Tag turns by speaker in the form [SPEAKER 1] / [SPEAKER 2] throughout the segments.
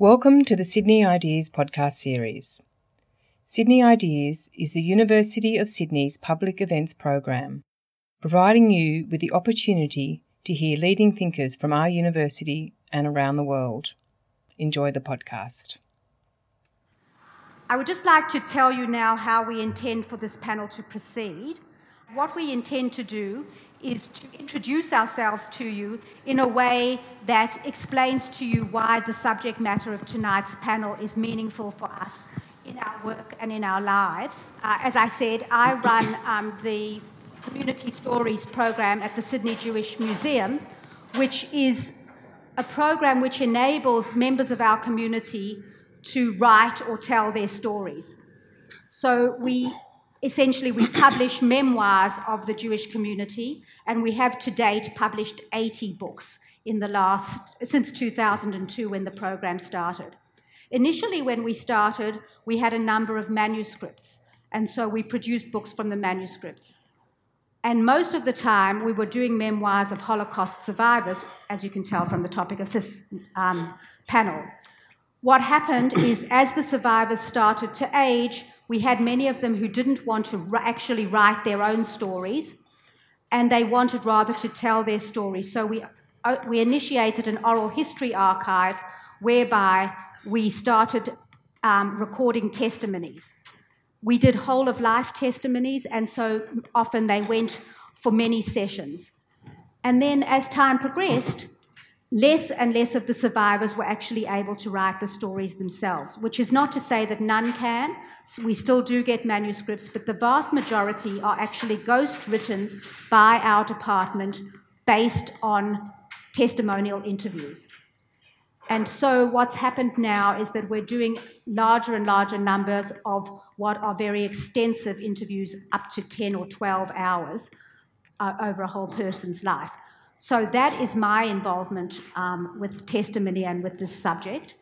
[SPEAKER 1] Welcome to the Sydney Ideas podcast series. Sydney Ideas is the University of Sydney's public events program, providing you with the opportunity to hear leading thinkers from our university and around the world. Enjoy the podcast.
[SPEAKER 2] I would just like to tell you now how we intend for this panel to proceed. What we intend to do is to introduce ourselves to you in a way that explains to you why the subject matter of tonight's panel is meaningful for us in our work and in our lives. Uh, as I said, I run um, the Community Stories program at the Sydney Jewish Museum, which is a program which enables members of our community to write or tell their stories. So we essentially we publish memoirs of the Jewish community, and we have to date published 80 books in the last since 2002 when the program started. Initially, when we started, we had a number of manuscripts, and so we produced books from the manuscripts. And most of the time, we were doing memoirs of Holocaust survivors, as you can tell from the topic of this um, panel. What happened is, as the survivors started to age, we had many of them who didn't want to actually write their own stories, and they wanted rather to tell their stories. So we, uh, we initiated an oral history archive whereby we started um, recording testimonies. We did whole of life testimonies, and so often they went for many sessions. And then as time progressed, less and less of the survivors were actually able to write the stories themselves, which is not to say that none can. We still do get manuscripts, but the vast majority are actually ghost written by our department based on testimonial interviews. And so, what's happened now is that we're doing larger and larger numbers of what are very extensive interviews, up to 10 or 12 hours uh, over a whole person's life. So that is my involvement um, with testimony and with this subject.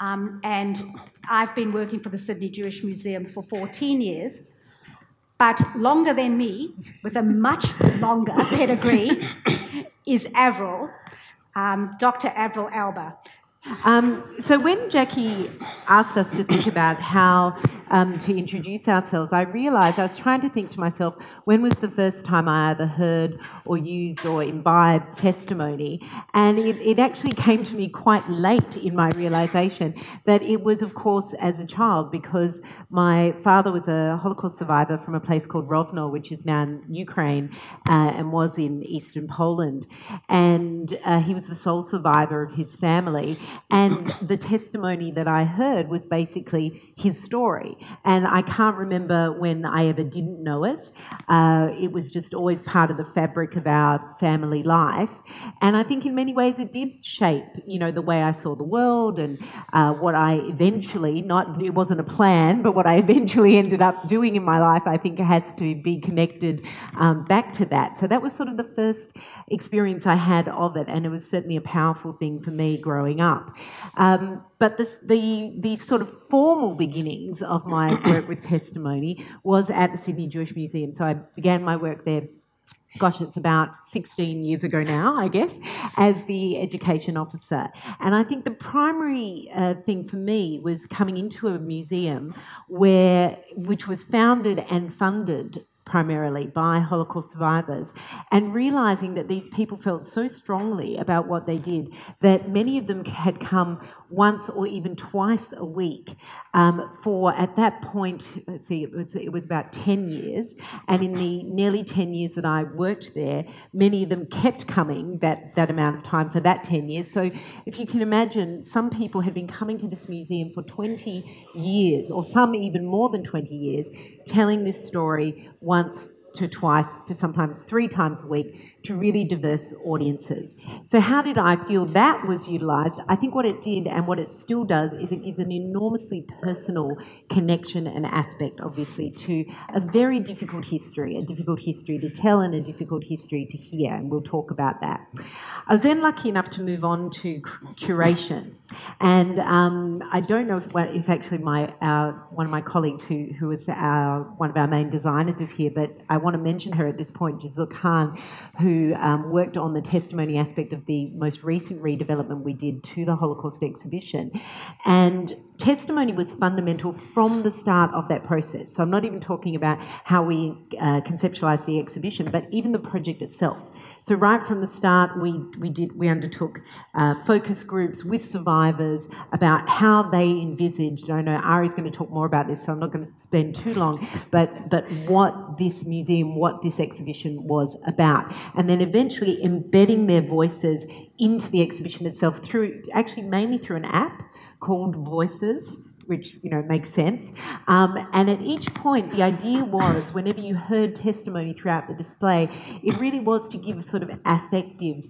[SPEAKER 2] Um, and I've been working for the Sydney Jewish Museum for 14 years, but longer than me, with a much longer pedigree, is Avril, um, Dr. Avril Alba.
[SPEAKER 3] Um, so when Jacqui asked us to think about how um, to introduce ourselves, I realised I was trying to think to myself when was the first time I either heard or used or imbibed testimony, and it, it actually came to me quite late in my realisation that it was, of course, as a child because my father was a Holocaust survivor from a place called Rovno, which is now in Ukraine uh, and was in eastern Poland, and uh, he was the sole survivor of his family. And the testimony that I heard was basically his story. And I can't remember when I ever didn't know it. Uh, it was just always part of the fabric of our family life. And I think in many ways it did shape, you know, the way I saw the world and uh, what I eventually, not, it wasn't a plan, but what I eventually ended up doing in my life, I think has to be connected um, back to that. So that was sort of the first experience I had of it. And it was certainly a powerful thing for me growing up. Um, but this, the, the sort of formal beginnings of my work with testimony was at the Sydney Jewish Museum. So I began my work there gosh, it's about 16 years ago now, I guess, as the education officer. And I think the primary uh, thing for me was coming into a museum where, which was founded and funded primarily by Holocaust survivors, and realizing that these people felt so strongly about what they did that many of them had come once or even twice a week um, for, at that point, let's see, it was, it was about 10 years. And in the nearly 10 years that I worked there, many of them kept coming that, that amount of time for that 10 years. So if you can imagine, some people had been coming to this museum for 20 years, or some even more than 20 years, telling this story once to twice to sometimes three times a week to really diverse audiences. So, how did I feel that was utilised? I think what it did and what it still does is it gives an enormously personal connection and aspect, obviously, to a very difficult history, a difficult history to tell and a difficult history to hear, and we'll talk about that. I was then lucky enough to move on to curation, and um, I don't know if, if actually my uh, one of my colleagues who who was our, one of our main designers is here, but I want to mention her at this point, Giselle Khan, who who um, worked on the testimony aspect of the most recent redevelopment we did to the Holocaust exhibition. And testimony was fundamental from the start of that process. So I'm not even talking about how we uh, conceptualised the exhibition, but even the project itself. So right from the start, we, we did we undertook uh, focus groups with survivors about how they envisaged. I know Ari's going to talk more about this, so I'm not going to spend too long. But but what this museum, what this exhibition was about, and then eventually embedding their voices into the exhibition itself through actually mainly through an app called Voices which you know makes sense. Um, and at each point, the idea was whenever you heard testimony throughout the display, it really was to give a sort of affective.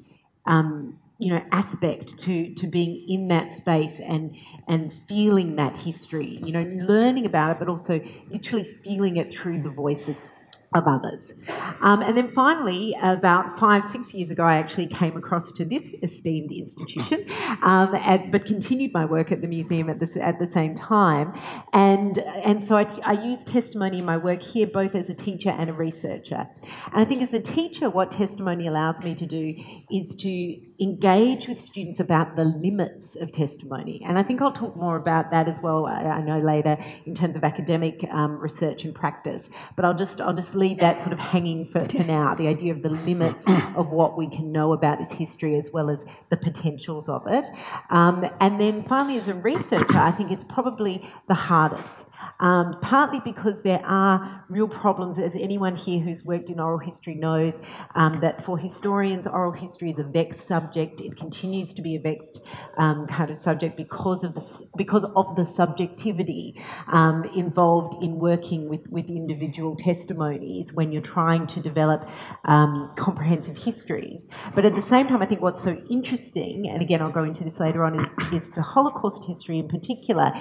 [SPEAKER 3] Um, you know, aspect to, to being in that space and and feeling that history, you know, learning about it, but also literally feeling it through the voices of others. Um, and then finally, about five, six years ago, I actually came across to this esteemed institution, um, but continued my work at the museum at the, at the same time. And, and so I, I use testimony in my work here both as a teacher and a researcher. And I think as a teacher, what testimony allows me to do is to engage with students about the limits of testimony. And I think I'll talk more about that as well, I know later, in terms of academic um, research and practice. But I'll just, I'll just leave that sort of hanging for, for now, the idea of the limits of what we can know about this history as well as the potentials of it. Um, and then finally, as a researcher, I think it's probably the hardest. Um, partly because there are real problems, as anyone here who's worked in oral history knows, um, that for historians, oral history is a vexed subject. It continues to be a vexed um, kind of subject because of the, because of the subjectivity um, involved in working with, with individual testimonies when you're trying to develop um, comprehensive histories. But at the same time, I think what's so interesting, and again, I'll go into this later on, is, is for Holocaust history in particular,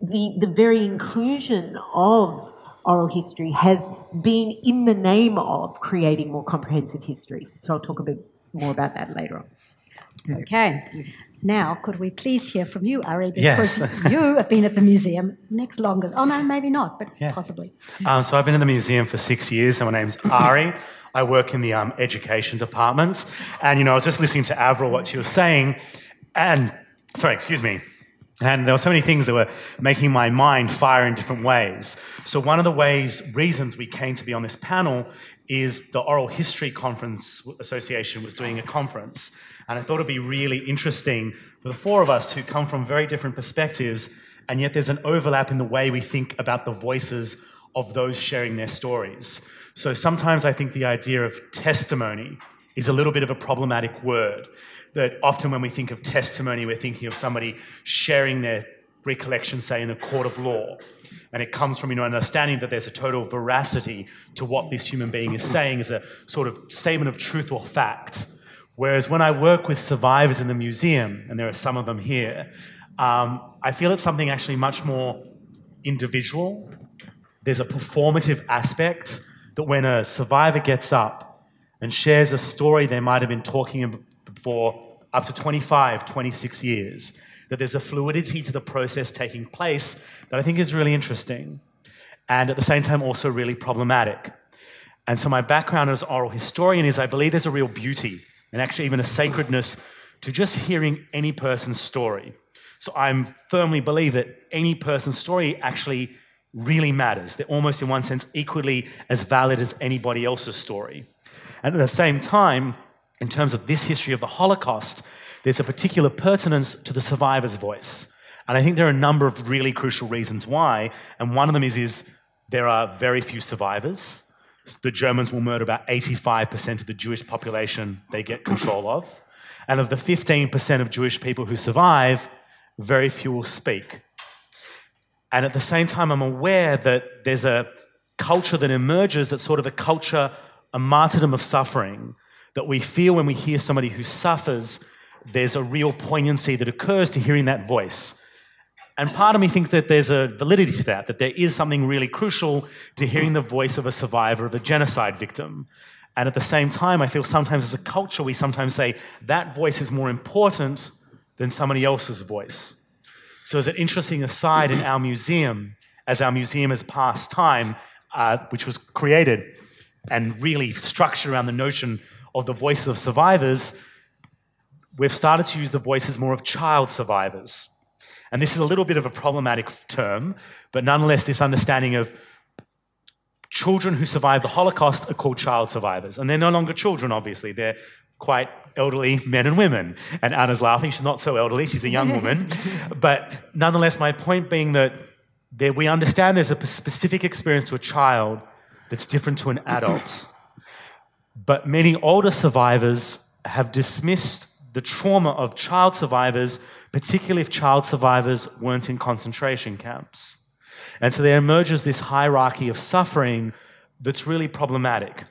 [SPEAKER 3] the, the very inclusion of oral history has been in the name of creating more comprehensive history. So I'll talk a bit more about that later on.
[SPEAKER 2] Okay. Now, could we please hear from you, Ari? Because yes. you have been at the museum next longest. Oh, no, maybe not, but yeah. possibly.
[SPEAKER 4] Um, so I've been in the museum for six years, and my name's Ari. I work in the um, education department. And, you know, I was just listening to Avril, what she was saying, and, sorry, excuse me, and there were so many things that were making my mind fire in different ways. So, one of the ways, reasons we came to be on this panel is the Oral History Conference Association was doing a conference. And I thought it'd be really interesting for the four of us who come from very different perspectives, and yet there's an overlap in the way we think about the voices of those sharing their stories. So, sometimes I think the idea of testimony is a little bit of a problematic word that often when we think of testimony, we're thinking of somebody sharing their recollection, say, in a court of law. And it comes from you know, understanding that there's a total veracity to what this human being is saying as a sort of statement of truth or fact. Whereas when I work with survivors in the museum, and there are some of them here, um, I feel it's something actually much more individual. There's a performative aspect that when a survivor gets up and shares a story they might have been talking about for up to 25, 26 years. That there's a fluidity to the process taking place that I think is really interesting and at the same time also really problematic. And so, my background as oral historian is I believe there's a real beauty and actually even a sacredness to just hearing any person's story. So, I firmly believe that any person's story actually really matters. They're almost, in one sense, equally as valid as anybody else's story. And at the same time, in terms of this history of the Holocaust, there's a particular pertinence to the survivor's voice. And I think there are a number of really crucial reasons why. And one of them is, is there are very few survivors. The Germans will murder about 85% of the Jewish population they get control of. And of the 15% of Jewish people who survive, very few will speak. And at the same time, I'm aware that there's a culture that emerges that's sort of a culture, a martyrdom of suffering, that we feel when we hear somebody who suffers, there's a real poignancy that occurs to hearing that voice. And part of me thinks that there's a validity to that, that there is something really crucial to hearing the voice of a survivor of a genocide victim. And at the same time, I feel sometimes as a culture, we sometimes say that voice is more important than somebody else's voice. So, as an interesting aside in our museum, as our museum has passed time, uh, which was created and really structured around the notion of the voices of survivors, we've started to use the voices more of child survivors. And this is a little bit of a problematic term, but nonetheless, this understanding of children who survived the Holocaust are called child survivors. And they're no longer children, obviously. They're quite elderly men and women. And Anna's laughing. She's not so elderly, she's a young woman. but nonetheless, my point being that there, we understand there's a specific experience to a child that's different to an adult. But many older survivors have dismissed the trauma of child survivors, particularly if child survivors weren't in concentration camps. And so there emerges this hierarchy of suffering that's really problematic.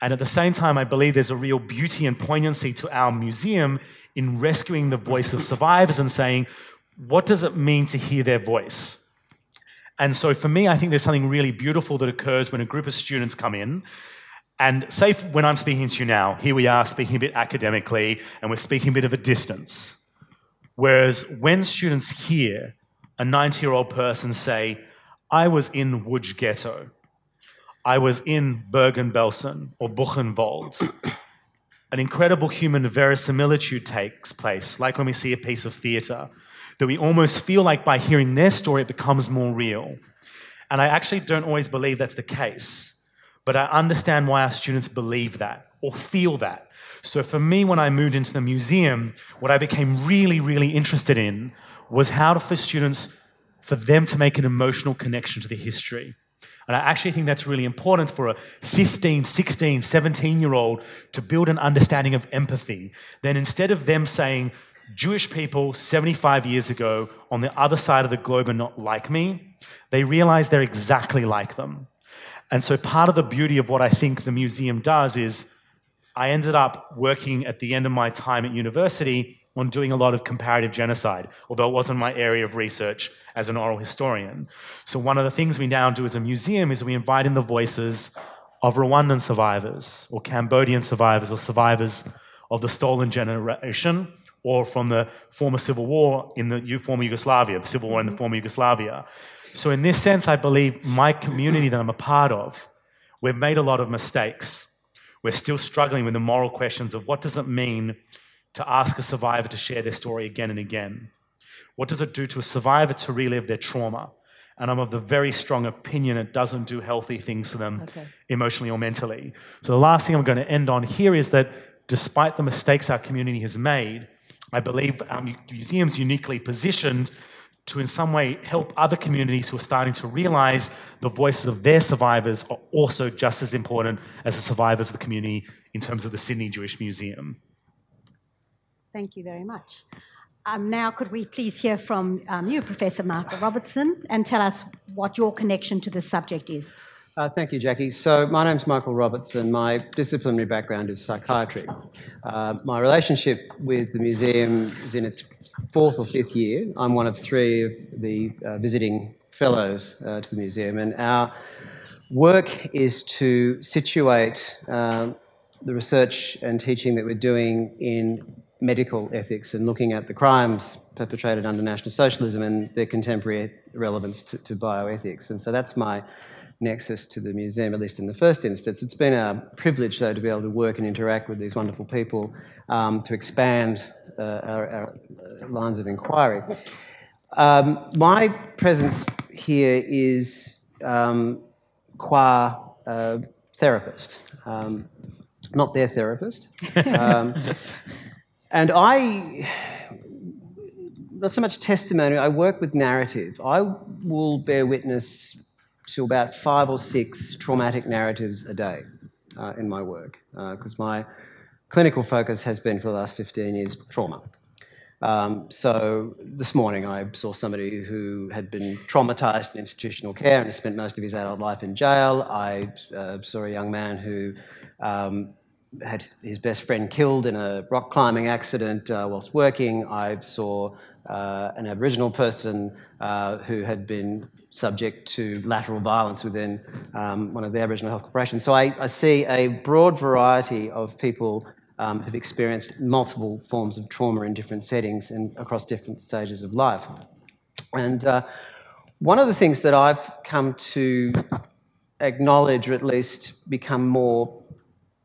[SPEAKER 4] And at the same time, I believe there's a real beauty and poignancy to our museum in rescuing the voice of survivors and saying, what does it mean to hear their voice? And so for me, I think there's something really beautiful that occurs when a group of students come in. And say when I'm speaking to you now, here we are speaking a bit academically and we're speaking a bit of a distance. Whereas when students hear a 90 year old person say, I was in Łódź Ghetto, I was in Bergen-Belsen or Buchenwald, an incredible human verisimilitude takes place, like when we see a piece of theatre that we almost feel like by hearing their story, it becomes more real. And I actually don't always believe that's the case, but I understand why our students believe that or feel that. So for me, when I moved into the museum, what I became really, really interested in was how to, for students, for them to make an emotional connection to the history. And I actually think that's really important for a 15, 16, 17 year old to build an understanding of empathy. Then instead of them saying, Jewish people 75 years ago on the other side of the globe are not like me, they realize they're exactly like them. And so part of the beauty of what I think the museum does is I ended up working at the end of my time at university on doing a lot of comparative genocide, although it wasn't my area of research as an oral historian. So one of the things we now do as a museum is we invite in the voices of Rwandan survivors or Cambodian survivors or survivors of the stolen generation or from the former civil war in the former Yugoslavia, the civil war in the mm-hmm. former Yugoslavia. So, in this sense, I believe my community that I'm a part of, we've made a lot of mistakes. We're still struggling with the moral questions of what does it mean to ask a survivor to share their story again and again? What does it do to a survivor to relive their trauma? And I'm of the very strong opinion it doesn't do healthy things to them okay. emotionally or mentally. So, the last thing I'm going to end on here is that despite the mistakes our community has made, I believe our museum's uniquely positioned to, in some way, help other communities who are starting to realize the voices of their survivors are also just as important as the survivors of the community in terms of the Sydney Jewish Museum.
[SPEAKER 2] Thank you very much. Um, now, could we please hear from um, you, Professor Michael Robertson, and tell us what your connection to the subject is?
[SPEAKER 5] Uh, thank you, Jacqui. So, my name's Michael Robertson. My disciplinary background is psychiatry. Uh, my relationship with the museum is in its fourth or fifth year. I'm one of three of the uh, visiting fellows uh, to the museum, and our work is to situate um, the research and teaching that we're doing in medical ethics and looking at the crimes perpetrated under National Socialism and their contemporary relevance to, to bioethics. And so that's my nexus to the museum, at least in the first instance. It's been a privilege, though, to be able to work and interact with these wonderful people um, to expand uh, our, our, uh, lines of inquiry. Um, my presence here is um, qua uh, therapist, um, not their therapist. Um, and I, not so much testimony, I work with narrative. I will bear witness to about five or six traumatic narratives a day uh, in my work, because uh, my clinical focus has been for the last 15 years trauma. Um, so this morning I saw somebody who had been traumatized in institutional care and spent most of his adult life in jail. I uh, saw a young man who um, had his best friend killed in a rock climbing accident uh, whilst working. I saw uh, an Aboriginal person uh, who had been subject to lateral violence within um, one of the Aboriginal health corporations. So I, I see a broad variety of people um, who've experienced multiple forms of trauma in different settings and across different stages of life. And uh, one of the things that I've come to acknowledge, or at least become more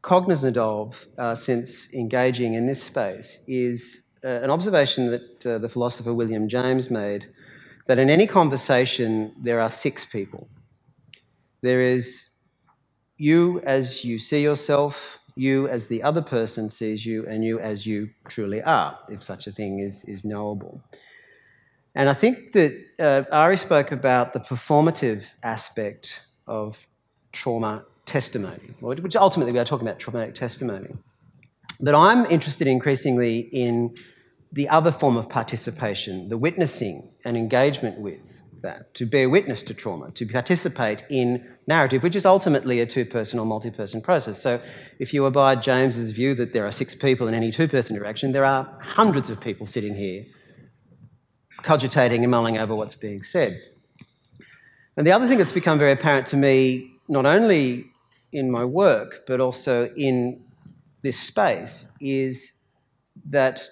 [SPEAKER 5] cognizant of uh, since engaging in this space is uh, an observation that uh, the philosopher William James made that in any conversation there are six people. There is you as you see yourself, you as the other person sees you, and you as you truly are, if such a thing is, is knowable. And I think that uh, Ari spoke about the performative aspect of trauma testimony, which ultimately we are talking about traumatic testimony. But I'm interested increasingly in the other form of participation, the witnessing and engagement with that, to bear witness to trauma, to participate in narrative, which is ultimately a two person or multi person process. So if you abide James's view that there are six people in any two person interaction, there are hundreds of people sitting here cogitating and mulling over what's being said. And the other thing that's become very apparent to me, not only in my work, but also in this space, is that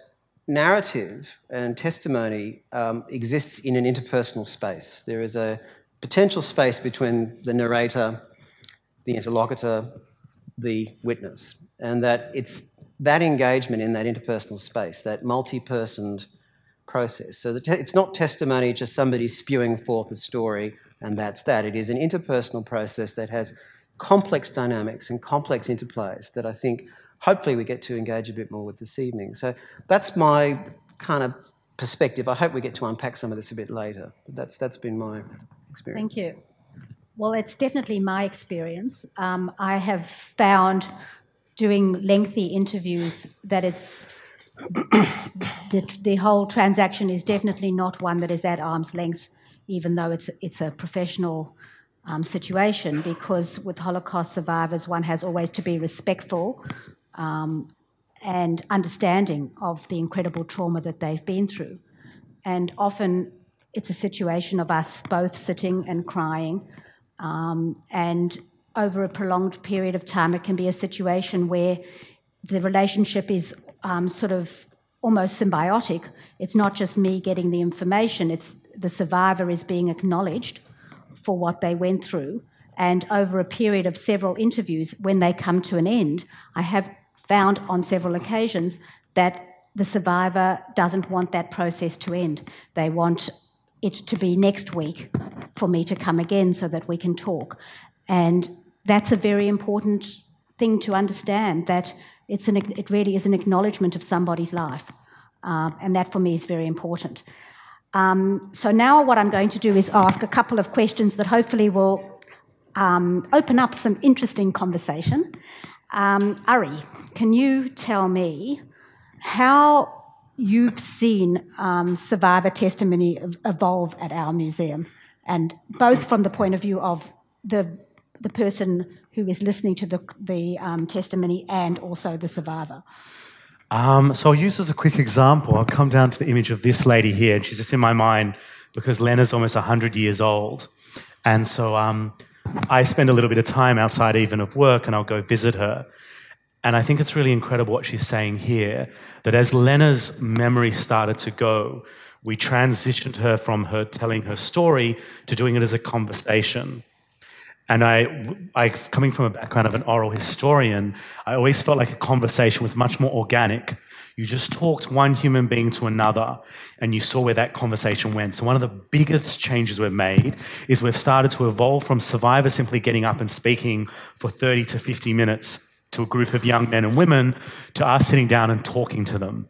[SPEAKER 5] narrative and testimony um, exists in an interpersonal space. There is a potential space between the narrator, the interlocutor, the witness, and that it's that engagement in that interpersonal space, that multi personed process. So te- it's not testimony, just somebody spewing forth a story, and that's that. It is an interpersonal process that has complex dynamics and complex interplays that I think hopefully we get to engage a bit more with this evening. So that's my kind of perspective. I hope we get to unpack some of this a bit later. But that's, that's been my experience.
[SPEAKER 2] Thank you. Well, it's definitely my experience. Um, I have found doing lengthy interviews that it's, the, the whole transaction is definitely not one that is at arm's length, even though it's it's a professional um, situation. Because with Holocaust survivors, one has always to be respectful um, and understanding of the incredible trauma that they've been through, and often it's a situation of us both sitting and crying. Um, and over a prolonged period of time, it can be a situation where the relationship is um, sort of almost symbiotic. It's not just me getting the information, it's the survivor is being acknowledged for what they went through. And over a period of several interviews, when they come to an end, I have found on several occasions that the survivor doesn't want that process to end. They want it to be next week for me to come again so that we can talk. And that's a very important thing to understand that it's an, it really is an acknowledgement of somebody's life. Uh, and that for me is very important. Um, so now what I'm going to do is ask a couple of questions that hopefully will um, open up some interesting conversation. Um, Ari, can you tell me how you've seen um, survivor testimony evolve at our museum, and both from the point of view of the the person who is listening to the the um, testimony and also the survivor.
[SPEAKER 4] Um, so I'll use as a quick example. I'll come down to the image of this lady here, and she's just in my mind because Lena's almost 100 years old. And so um, I spend a little bit of time outside even of work, and I'll go visit her. And I think it's really incredible what she's saying here that as Lena's memory started to go, we transitioned her from her telling her story to doing it as a conversation. And I, I, coming from a background of an oral historian, I always felt like a conversation was much more organic. You just talked one human being to another and you saw where that conversation went. So, one of the biggest changes we've made is we've started to evolve from survivors simply getting up and speaking for 30 to 50 minutes to a group of young men and women to us sitting down and talking to them.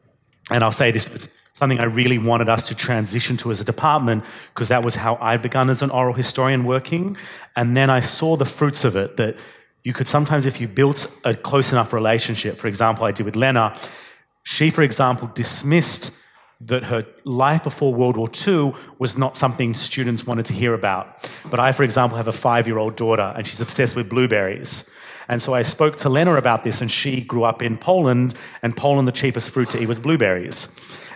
[SPEAKER 4] And I'll say this was something I really wanted us to transition to as a department because that was how I'd begun as an oral historian working. And then I saw the fruits of it that you could sometimes, if you built a close enough relationship, for example, I did with Lena, she, for example, dismissed that her life before World War II was not something students wanted to hear about. But I, for example, have a five year old daughter and she's obsessed with blueberries. And so I spoke to Lena about this, and she grew up in Poland, and Poland, the cheapest fruit to eat was blueberries.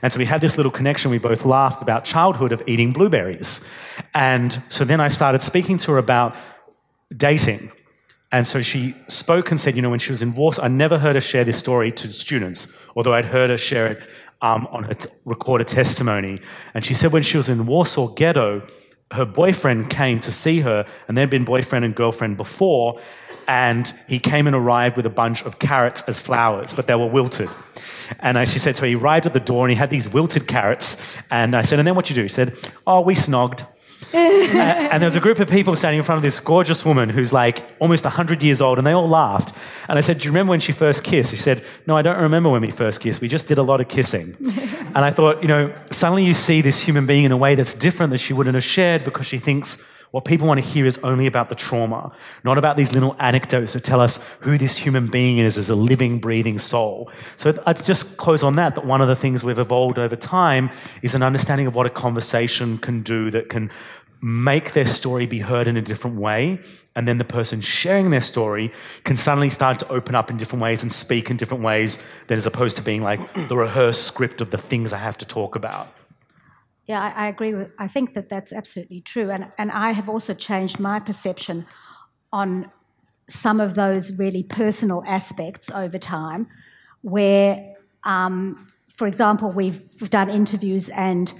[SPEAKER 4] And so we had this little connection. We both laughed about childhood of eating blueberries. And so then I started speaking to her about dating. And so she spoke and said, you know, when she was in Warsaw, I never heard her share this story to students, although I'd heard her share it um, on her recorded testimony. And she said when she was in Warsaw Ghetto, her boyfriend came to see her, and they'd been boyfriend and girlfriend before, and he came and arrived with a bunch of carrots as flowers, but they were wilted. And I, she said, so he arrived at the door and he had these wilted carrots. And I said, and then what you do? He said, oh, we snogged. and there was a group of people standing in front of this gorgeous woman who's like almost 100 years old, and they all laughed. And I said, Do you remember when she first kissed? She said, No, I don't remember when we first kissed. We just did a lot of kissing. and I thought, you know, suddenly you see this human being in a way that's different that she wouldn't have shared because she thinks what people want to hear is only about the trauma, not about these little anecdotes that tell us who this human being is as a living, breathing soul. So let's just close on that. That one of the things we've evolved over time is an understanding of what a conversation can do that can make their story be heard in a different way. And then the person sharing their story can suddenly start to open up in different ways and speak in different ways than as opposed to being like the rehearsed script of the things I have to talk about.
[SPEAKER 2] Yeah, I, I, agree with. I think that that's absolutely true, and and I have also changed my perception on some of those really personal aspects over time, where, um, for example, we've, we've done interviews and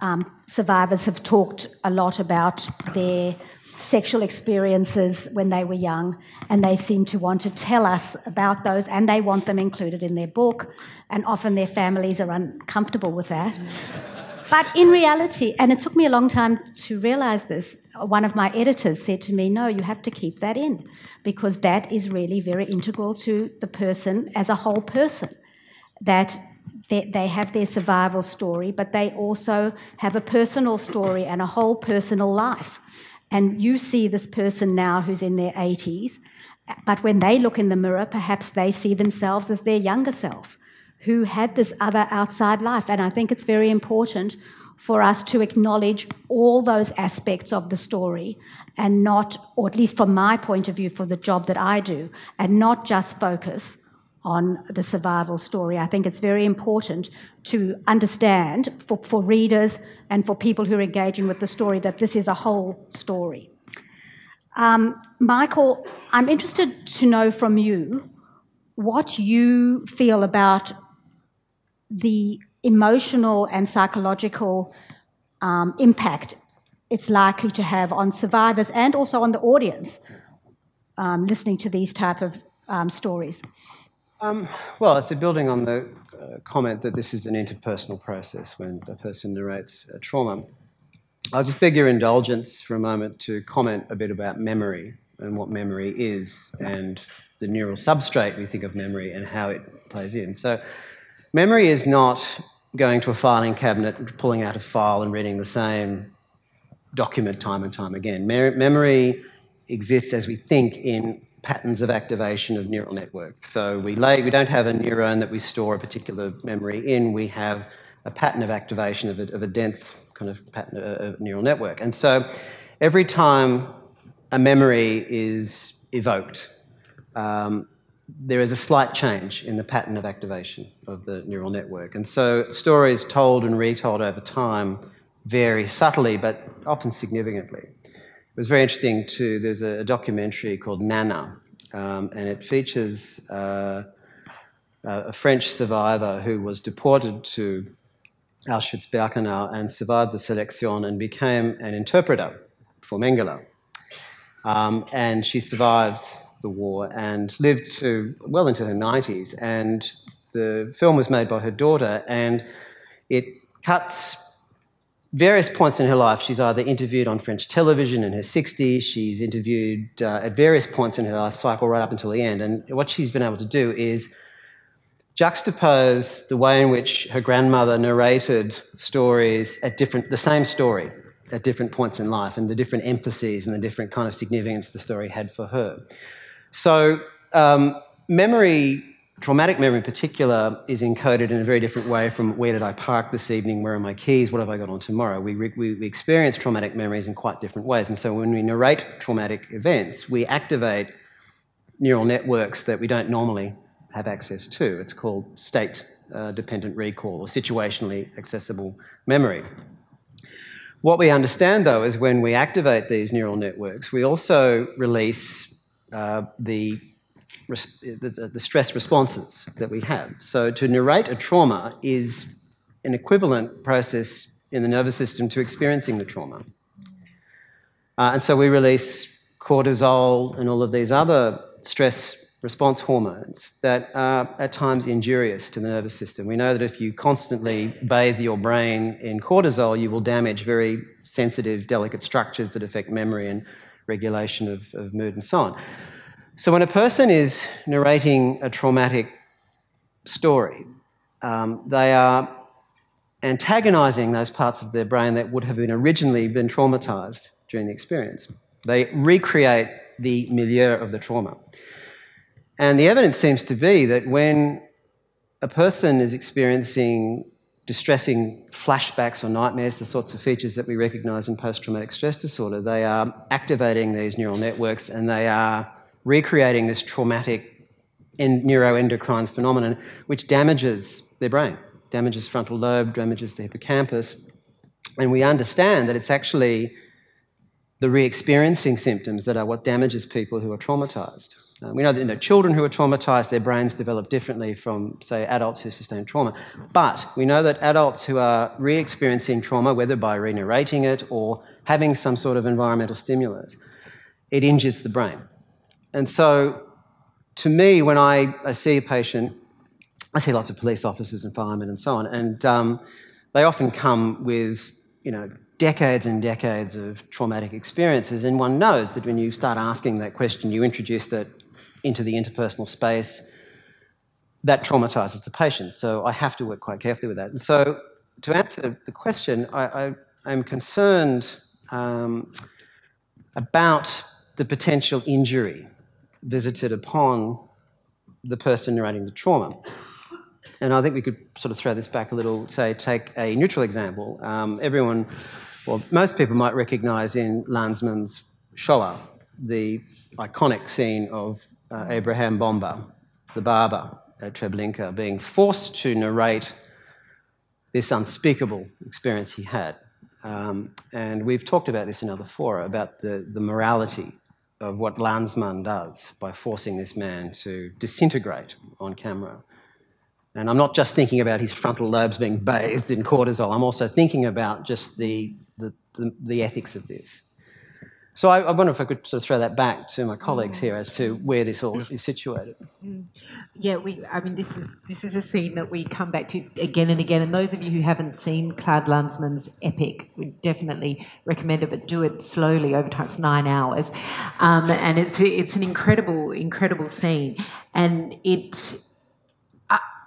[SPEAKER 2] um, survivors have talked a lot about their sexual experiences when they were young, and they seem to want to tell us about those, and they want them included in their book, and often their families are uncomfortable with that. But in reality, and it took me a long time to realize this, one of my editors said to me, No, you have to keep that in because that is really very integral to the person as a whole person. That they, they have their survival story, but they also have a personal story and a whole personal life. And you see this person now who's in their 80s, but when they look in the mirror, perhaps they see themselves as their younger self who had this other outside life. And I think it's very important for us to acknowledge all those aspects of the story and not, or at least from my point of view, for the job that I do, and not just focus on the survival story. I think it's very important to understand for, for readers and for people who are engaging with the story that this is a whole story. Um, Michael, I'm interested to know from you what you feel about the emotional and psychological um, impact it's likely to have on survivors and also on the audience um, listening to these type of um, stories.
[SPEAKER 5] Um, well, it's a building on the uh, comment that this is an interpersonal process when a person narrates a trauma. I'll just beg your indulgence for a moment to comment a bit about memory and what memory is and the neural substrate we think of memory and how it plays in. So, Memory is not going to a filing cabinet, pulling out a file and reading the same document time and time again. memory exists as we think in patterns of activation of neural networks. So we, lay, we don't have a neuron that we store a particular memory in, we have a pattern of activation of a, of a dense kind of pattern of neural network. And so every time a memory is evoked, um, there is a slight change in the pattern of activation of the neural network. And so stories told and retold over time vary subtly but often significantly. It was very interesting too. There's a documentary called Nana, um, and it features uh, a French survivor who was deported to Auschwitz Birkenau and survived the selection and became an interpreter for Mengele. Um, and she survived the war and lived to well into her 90s. And the film was made by her daughter, and it cuts various points in her life. She's either interviewed on French television in her 60s, she's interviewed uh, at various points in her life cycle right up until the end. And what she's been able to do is juxtapose the way in which her grandmother narrated stories at different, the same story at different points in life and the different emphases and the different kind of significance the story had for her. So, um, memory, traumatic memory in particular, is encoded in a very different way from where did I park this evening, where are my keys, what have I got on tomorrow. We, we, we experience traumatic memories in quite different ways. And so, when we narrate traumatic events, we activate neural networks that we don't normally have access to. It's called state uh, dependent recall or situationally accessible memory. What we understand, though, is when we activate these neural networks, we also release uh, the, the, stress responses that we have. So to narrate a trauma is an equivalent process in the nervous system to experiencing the trauma. Uh, and so we release cortisol and all of these other stress response hormones that are at times injurious to the nervous system. We know that if you constantly bathe your brain in cortisol, you will damage very sensitive, delicate structures that affect memory and regulation of, of mood and so on. So when a person is narrating a traumatic story, um, they are antagonizing those parts of their brain that would have been originally been traumatized during the experience. They recreate the milieu of the trauma. And the evidence seems to be that when a person is experiencing distressing flashbacks or nightmares, the sorts of features that we recognize in post traumatic stress disorder, they are activating these neural networks and they are recreating this traumatic neuroendocrine phenomenon which damages their brain, damages frontal lobe, damages the hippocampus. And we understand that it's actually the re experiencing symptoms that are what damages people who are traumatized. Uh, we know that you know, children who are traumatized, their brains develop differently from, say, adults who sustain trauma. But we know that adults who are re experiencing trauma, whether by re narrating it or having some sort of environmental stimulus, it injures the brain. And so, to me, when I, I see a patient, I see lots of police officers and firemen and so on, and um, they often come with, you know, decades and decades of traumatic experiences, and one knows that when you start asking that question, you introduce that into the interpersonal space, that traumatizes the patient. So I have to work quite carefully with that. And so to answer the question, I, am concerned um, about the potential injury visited upon the person narrating the trauma. And I think we could sort of throw this back a little, say, take a neutral example. Um, everyone, well, most people might recognize in Lanzmann's Shoah the iconic scene of uh, Abraham Bomba, the barber at Treblinka, being forced to narrate this unspeakable experience he had. Um, and we've talked about this in other fora about the, the morality of what Lanzmann does by forcing this man to disintegrate on camera. And I'm not just thinking about his frontal lobes being bathed in cortisol, I'm also thinking about just the, the, the, the ethics of this. So I, I, wonder if I could sort of throw that back to my colleagues here as to where this all is situated.
[SPEAKER 3] Mm. Yeah, we. I mean, this is this is a scene that we come back to again and again. And those of you who haven't seen Claude Lanzmann's epic, we definitely recommend it, but do it slowly over time. It's nine hours, um, and it's it's an incredible incredible scene, and it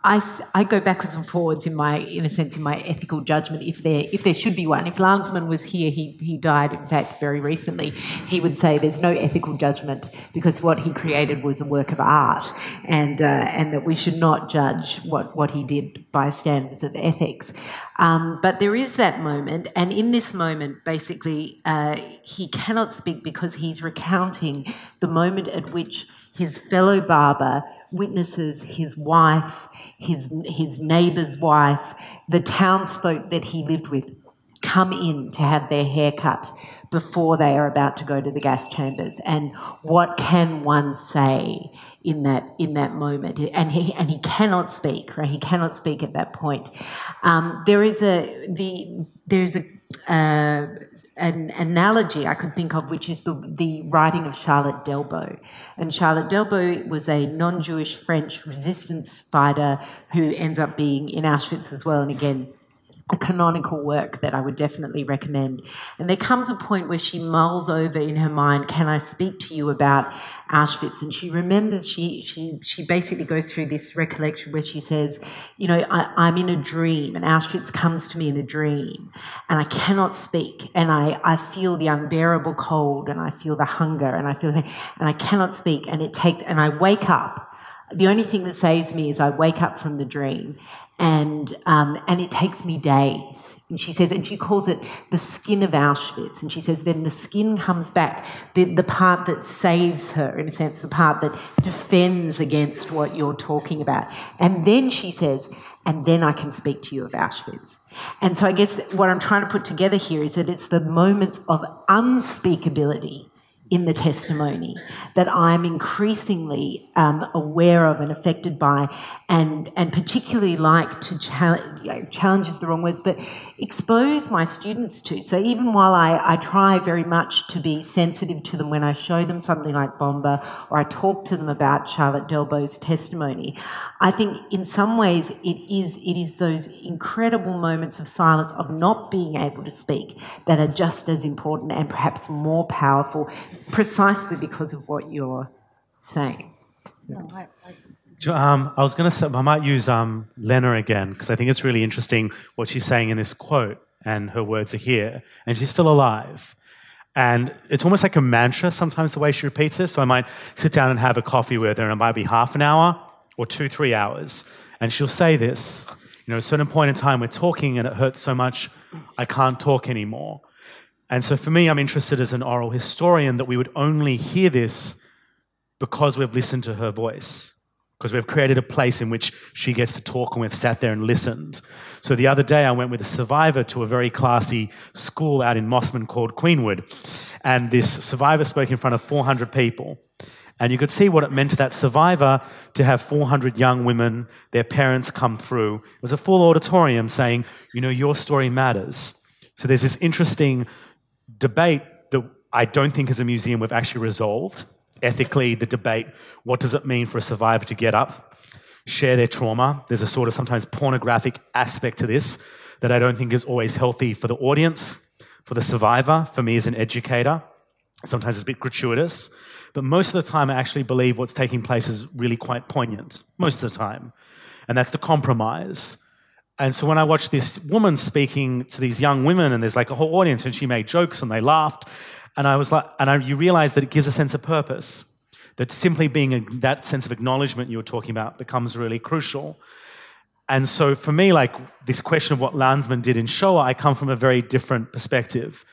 [SPEAKER 3] I, I go backwards and forwards in my, in a sense, in my ethical judgment. If there, if there should be one, if Lanzmann was here, he, he died, in fact, very recently. He would say there's no ethical judgment because what he created was a work of art, and uh, and that we should not judge what what he did by standards of ethics. Um, but there is that moment, and in this moment, basically, uh, he cannot speak because he's recounting the moment at which his fellow barber witnesses his wife, his, his neighbour's wife, the townsfolk that he lived with come in to have their hair cut before they are about to go to the gas chambers. And what can one say in that in that moment? And he and he cannot speak right? He cannot speak at that point. Um, there is a the there's a uh, an analogy I could think of, which is the, the writing of Charlotte Delbo. And Charlotte Delbo was a non Jewish French resistance fighter who ends up being in Auschwitz as well. And again, a canonical work that I would definitely recommend. And there comes a point where she mulls over in her mind, can I speak to you about Auschwitz? And she remembers, she, she, she basically goes through this recollection where she says, you know, I, am in a dream and Auschwitz comes to me in a dream and I cannot speak and I, I feel the unbearable cold and I feel the hunger and I feel, and I cannot speak and it takes, and I wake up the only thing that saves me is I wake up from the dream and um, and it takes me days. And she says, and she calls it the skin of Auschwitz. And she says, then the skin comes back, the, the part that saves her, in a sense, the part that defends against what you're talking about. And then she says, and then I can speak to you of Auschwitz. And so I guess what I'm trying to put together here is that it's the moments of unspeakability in the testimony that I'm increasingly um, aware of and affected by, and and particularly like to challenge, challenge is the wrong words, but expose my students to. So even while I, I try very much to be sensitive to them when I show them something like Bomba or I talk to them about Charlotte Delbo's testimony, I think in some ways it is it is those incredible moments of silence of not being able to speak that are just as important and perhaps more powerful precisely because of what you're saying.
[SPEAKER 4] No, I, I... Um, I was going to say, I might use um, Lena again because I think it's really interesting what she's saying in this quote, and her words are here, and she's still alive. And it's almost like a mantra sometimes the way she repeats it. So I might sit down and have a coffee with her, and it might be half an hour or two, three hours. And she'll say this, you know, at a certain point in time, we're talking and it hurts so much, I can't talk anymore. And so for me, I'm interested as an oral historian that we would only hear this because we've listened to her voice, because we've created a place in which she gets to talk and we've sat there and listened. So the other day, I went with a survivor to a very classy school out in Mosman called Queenwood. And this survivor spoke in front of 400 people. And you could see what it meant to that survivor to have 400 young women, their parents come through. It was a full auditorium saying, you know, your story matters. So there's this interesting debate that I don't think as a museum we've actually resolved. Ethically, the debate what does it mean for a survivor to get up, share their trauma? There's a sort of sometimes pornographic aspect to this that I don't think is always healthy for the audience, for the survivor, for me as an educator. Sometimes it's a bit gratuitous. But most of the time, I actually believe what's taking place is really quite poignant, most of the time. And that's the compromise. And so when I watched this woman speaking to these young women, and there's like a whole audience, and she made jokes and they laughed, and I was like, and I, you realize that it gives a sense of purpose. That simply being a, that sense of acknowledgement you were talking about becomes really crucial. And so for me, like this question of what Lanzmann did in Shoah, I come from a very different perspective.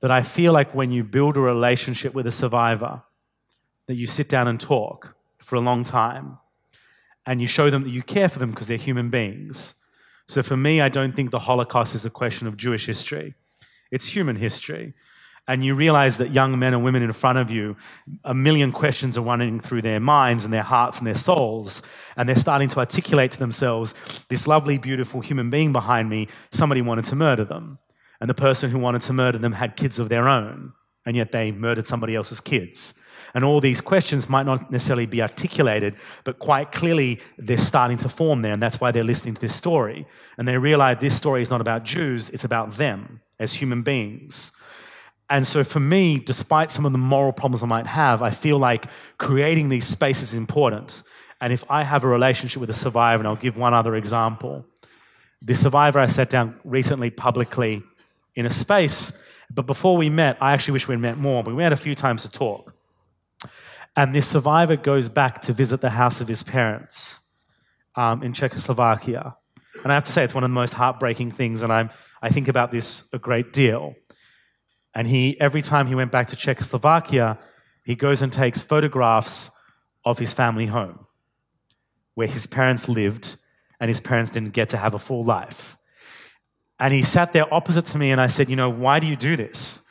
[SPEAKER 4] That I feel like when you build a relationship with a survivor, that you sit down and talk for a long time, and you show them that you care for them because they're human beings so for me, I don't think the Holocaust is a question of Jewish history, it's human history. And you realize that young men and women in front of you, a million questions are running through their minds and their hearts and their souls. And they're starting to articulate to themselves this lovely, beautiful human being behind me, somebody wanted to murder them. And the person who wanted to murder them had kids of their own. And yet they murdered somebody else's kids. And all these questions might not necessarily be articulated, but quite clearly they're starting to form there. And that's why they're listening to this story. And they realize this story is not about Jews, it's about them as human beings. And so for me, despite some of the moral problems I might have, I feel like creating these spaces is important. And if I have a relationship with a survivor, and I'll give one other example. The survivor I sat down recently publicly in a space, but before we met, I actually wish we'd met more, but we had a few times to talk. And this survivor goes back to visit the house of his parents um, in Czechoslovakia. And I have to say, it's one of the most heartbreaking things, and I'm, I think about this a great deal. And he, every time he went back to Czechoslovakia, he goes and takes photographs of his family home, where his parents lived, and his parents didn't get to have a full life. And he sat there opposite to me, and I said, You know, why do you do this?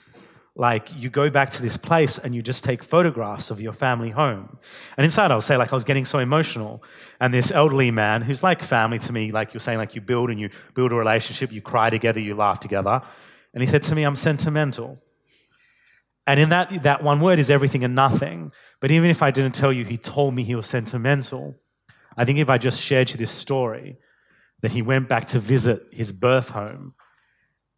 [SPEAKER 4] like you go back to this place and you just take photographs of your family home. And inside I'll say like I was getting so emotional. And this elderly man who's like family to me, like you're saying, like you build and you build a relationship, you cry together, you laugh together. And he said to me, I'm sentimental. And in that, that one word is everything and nothing. But even if I didn't tell you he told me he was sentimental, I think if I just shared you this story, that he went back to visit his birth home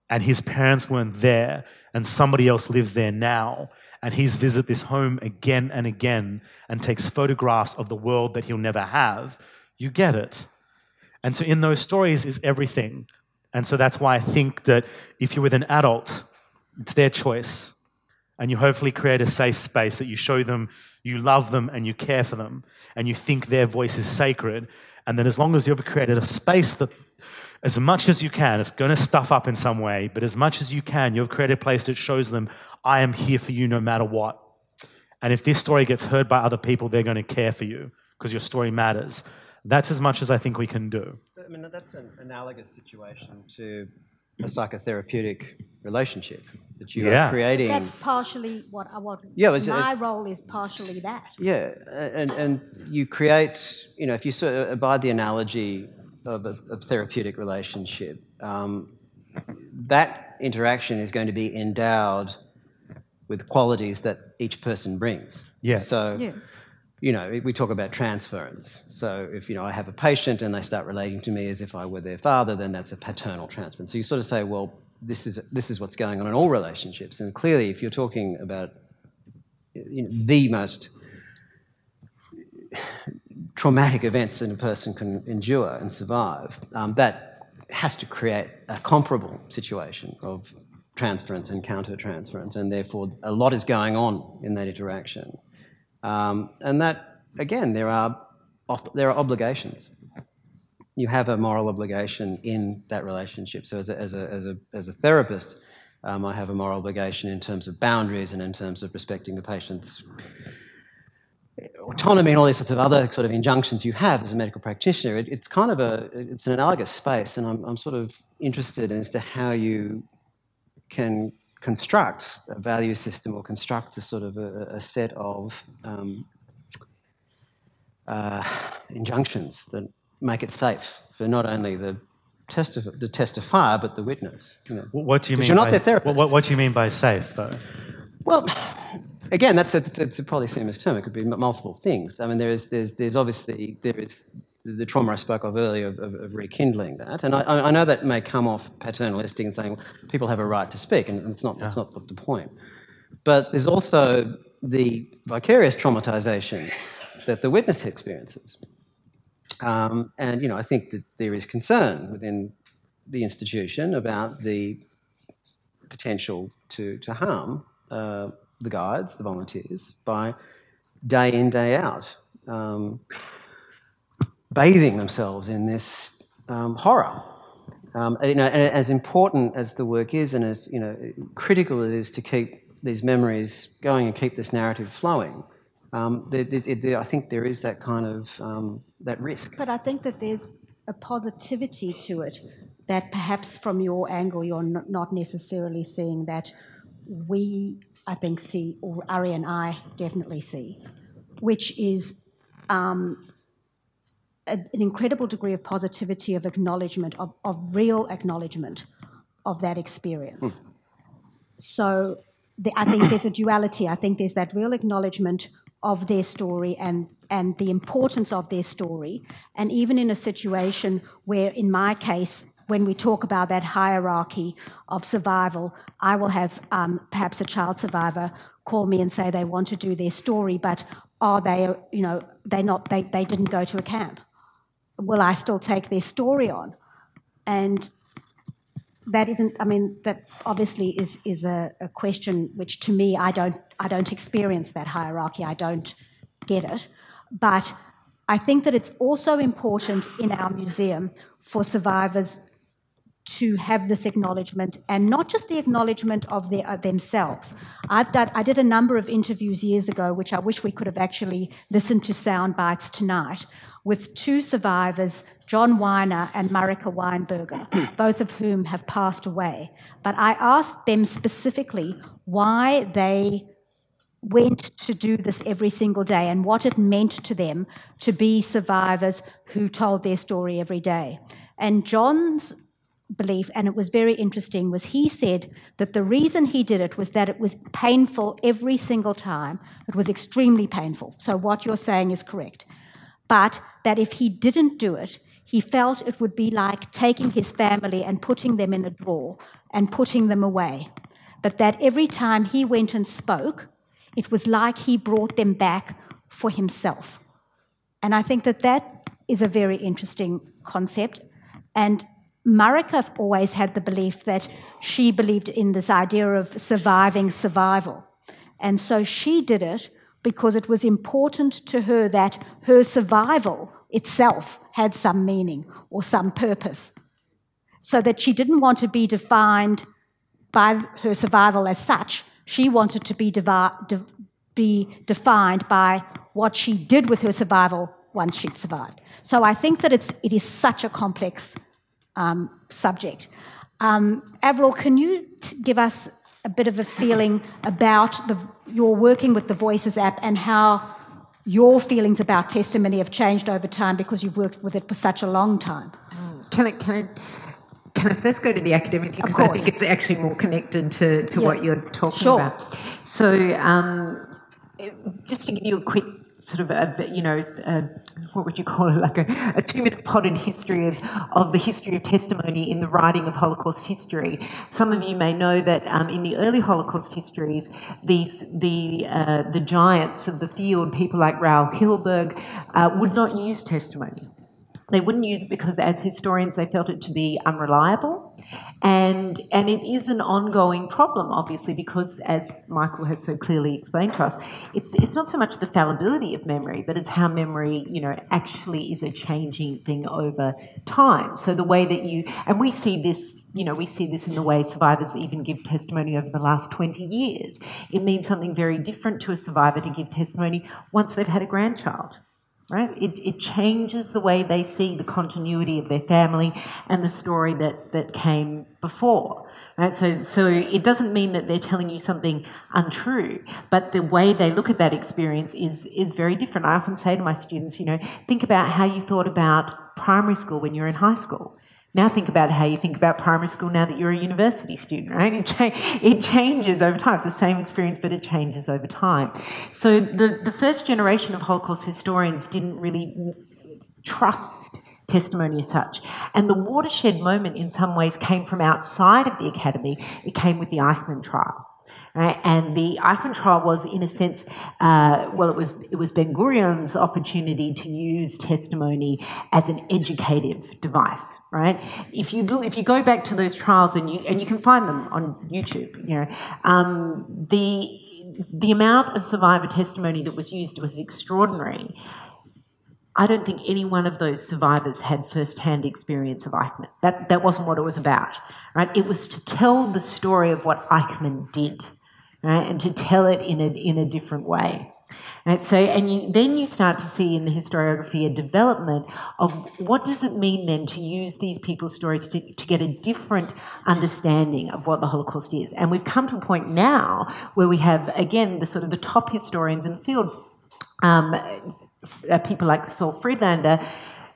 [SPEAKER 4] and his parents weren't there and somebody else lives there now. And he's visited this home again and again and takes photographs of the world that he'll never have. You get it. And so in those stories is everything. And so that's why I think that if you're with an adult, it's their choice. And you hopefully create a safe space that you show them you love them and you care for them and you think their voice is sacred. And then as long as you've created a space that as much as you can, it's going to stuff up in some way, but as much as you can, you've created a place that shows them, I am here for you no matter what. And if this story gets heard by other people, they're going to care for you because your story matters. That's as much as I think we can do.
[SPEAKER 5] I mean, that's an analogous situation to a psychotherapeutic relationship. that you
[SPEAKER 4] Yeah.
[SPEAKER 5] are creating.
[SPEAKER 2] That's partially what I want.
[SPEAKER 5] Yeah, it's-
[SPEAKER 2] my
[SPEAKER 5] it-
[SPEAKER 2] role is partially that.
[SPEAKER 5] Yeah, and, and you create, you know, if you sort of abide the analogy of a, a therapeutic relationship, um, that interaction is going to be endowed with qualities that each person brings.
[SPEAKER 4] Yes.
[SPEAKER 5] So,
[SPEAKER 2] Yeah.
[SPEAKER 5] You know, we talk about transference. So if, you know, I have a patient and they start relating to me as if I were their father, then that's a paternal transference. So you sort of say, well, this is, this is what's going on in all relationships. And clearly, if you're talking about you know, the most traumatic events that a person can endure and survive, um, that has to create a comparable situation of transference and counter-transference, and therefore a lot is going on in that interaction. Um, and that, again, there are, there are obligations. You have a moral obligation in that relationship. So as a, as a, as a, as a therapist, um, I have a moral obligation in terms of boundaries and in terms of respecting the patient's autonomy and all these sorts of other sort of injunctions you have as a medical practitioner, it, it's kind of a it's an analogous space, and I'm, I'm sort of interested as to how you can construct a value system or construct a sort of a, a set of um, uh, injunctions that make it safe for not only the testif- the testifier but the witness. You know.
[SPEAKER 4] What do you mean?
[SPEAKER 5] you're not
[SPEAKER 4] by,
[SPEAKER 5] their therapist.
[SPEAKER 4] What, what do you mean by safe, though?
[SPEAKER 5] Well, again, that's a, it's a polysemous term. It could be multiple things. I mean, there is, there's, there's obviously there is the trauma I spoke of earlier of, of, of rekindling that, and I, I know that may come off paternalistic and saying people have a right to speak, and it's not that's not the point. But there's also the vicarious traumatization that the witness experiences, um, and you know I think that there is concern within the institution about the potential to, to harm uh, the guides, the volunteers, by day in, day out, um, bathing themselves in this um, horror. Um, you know, and as important as the work is, and as you know, critical it is to keep these memories going and keep this narrative flowing, um, I think there is that kind of um, that risk.
[SPEAKER 2] But I think that there's a positivity to it that perhaps from your angle you're not necessarily seeing that we, I think, see, or Ari and I definitely see, which is um, an incredible degree of positivity, of acknowledgement, of, of real acknowledgement of that experience. So the, I think there's a duality. I think there's that real acknowledgement of their story and and the importance of their story. And even in a situation where, in my case, when we talk about that hierarchy of survival, I will have um, perhaps a child survivor call me and say they want to do their story, but are they, you know, they not they, they didn't go to a camp. Will I still take their story on? And that isn't i mean that obviously is is a, a, question which to me i don't i don't experience that hierarchy i don't get it but i think that it's also important in our museum for survivors to have this acknowledgement and not just the acknowledgement of, their, of themselves i've done i did a number of interviews years ago which i wish we could have actually listened to sound bites tonight with two survivors, John Weiner and Marika Weinberger, both of whom have passed away. But I asked them specifically why they went to do this every single day and what it meant to them to be survivors who told their story every day. And John's belief, and it was very interesting, was he said that the reason he did it was that it was painful every single time. It was extremely painful. So what you're saying is correct but that if he didn't do it, he felt it would be like taking his family and putting them in a drawer and putting them away. But that every time he went and spoke, it was like he brought them back for himself. And I think that that is a very interesting concept. And Marika always had the belief that she believed in this idea of surviving survival. And so she did it because it was important to her that her survival itself had some meaning or some purpose. So that she didn't want to be defined by her survival as such, she wanted to be, devi- de- be defined by what she did with her survival once she'd survived. So I think that it's, it is such a complex um, subject. Um, Avril, can you t- give us a bit of a feeling about the, your working with the Voices app and how your feelings about testimony have changed over time because you've worked with it for such a long time.
[SPEAKER 3] Can I, can I, can I first go to the academic because
[SPEAKER 2] Of
[SPEAKER 3] I
[SPEAKER 2] course.
[SPEAKER 3] think it's actually more connected to, to
[SPEAKER 2] Yeah.
[SPEAKER 3] what you're talking
[SPEAKER 2] Sure.
[SPEAKER 3] about. So, um, just to give you a quick sort of, a, you know, a, what would you call it, like a, a two-minute potted history of, of the history of testimony in the writing of Holocaust history. Some of you may know that um, in the early Holocaust histories, these the uh, the giants of the field, people like Raoul Hilberg, uh, would not use testimony. They wouldn't use it because, as historians, they felt it to be unreliable, and and it is an ongoing problem, obviously, because as Michael has so clearly explained to us, it's it's not so much the fallibility of memory, but it's how memory, you know, actually is a changing thing over time. So the way that you and we see this, you know, we see this in the way survivors even give testimony over the last twenty years. It means something very different to a survivor to give testimony once they've had a grandchild right? It, it changes the way they see the continuity of their family and the story that, that came before, right? So, so it doesn't mean that they're telling you something untrue, but the way they look at that experience is, is very different. I often say to my students, you know, think about how you thought about primary school when you're in high school. Now think about how you think about primary school now that you're a university student, right? It, cha- it changes over time. It's the same experience, but it changes over time. So the, the first generation of Holocaust historians didn't really trust testimony as such. And the watershed moment in some ways came from outside of the academy. It came with the Eichmann trial. Right? And the Eichmann trial was, in a sense, uh, well, it was it was Ben Gurion's opportunity to use testimony as an educative device. Right? If you look, if you go back to those trials, and you and you can find them on YouTube, you know, um, the the amount of survivor testimony that was used was extraordinary. I don't think any one of those survivors had first-hand experience of Eichmann. That that wasn't what it was about, right? It was to tell the story of what Eichmann did, right, and to tell it in a in a different way. Right? So, and you, then you start to see in the historiography a development of what does it mean then to use these people's stories to, to get a different understanding of what the Holocaust is. And we've come to a point now where we have again the sort of the top historians in the field um, uh, people like Saul Friedlander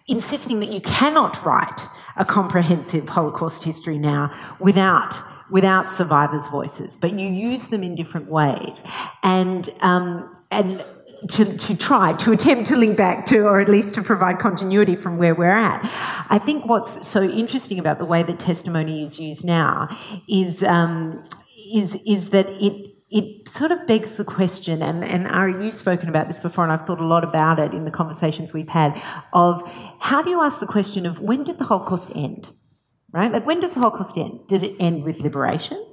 [SPEAKER 3] insisting that you cannot write a comprehensive Holocaust history now without without survivors' voices, but you use them in different ways, and um, and. To, to try to attempt to link back to or at least to provide continuity from where we're at i think what's so interesting about the way that testimony is used now is um, is is that it it sort of begs the question, and, and Ari, you've spoken about this before, and I've thought a lot about it in the conversations we've had, of how do you ask the question of when did the Holocaust end? Right? Like, when does the Holocaust end? Did it end with liberation?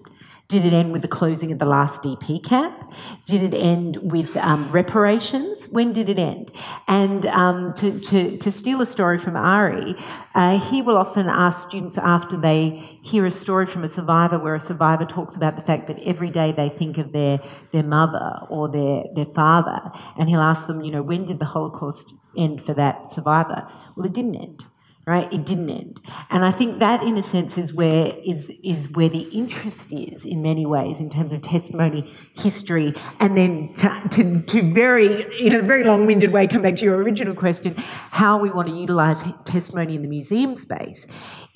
[SPEAKER 3] Did it end with the closing of the last DP camp? Did it end with um, reparations? When did it end? And um, to, to, to steal a story from Ari, uh, he will often ask students after they hear a story from a survivor where a survivor talks about the fact that every day they think of their, their mother or their, their father, and he'll ask them, you know, when did the Holocaust end for that survivor? Well, it didn't end right? It didn't end, and I think that, in a sense, is where is is where the interest is in many ways in terms of testimony, history, and then to, to, to very in a very long-winded way come back to your original question, how we want to utilise testimony in the museum space.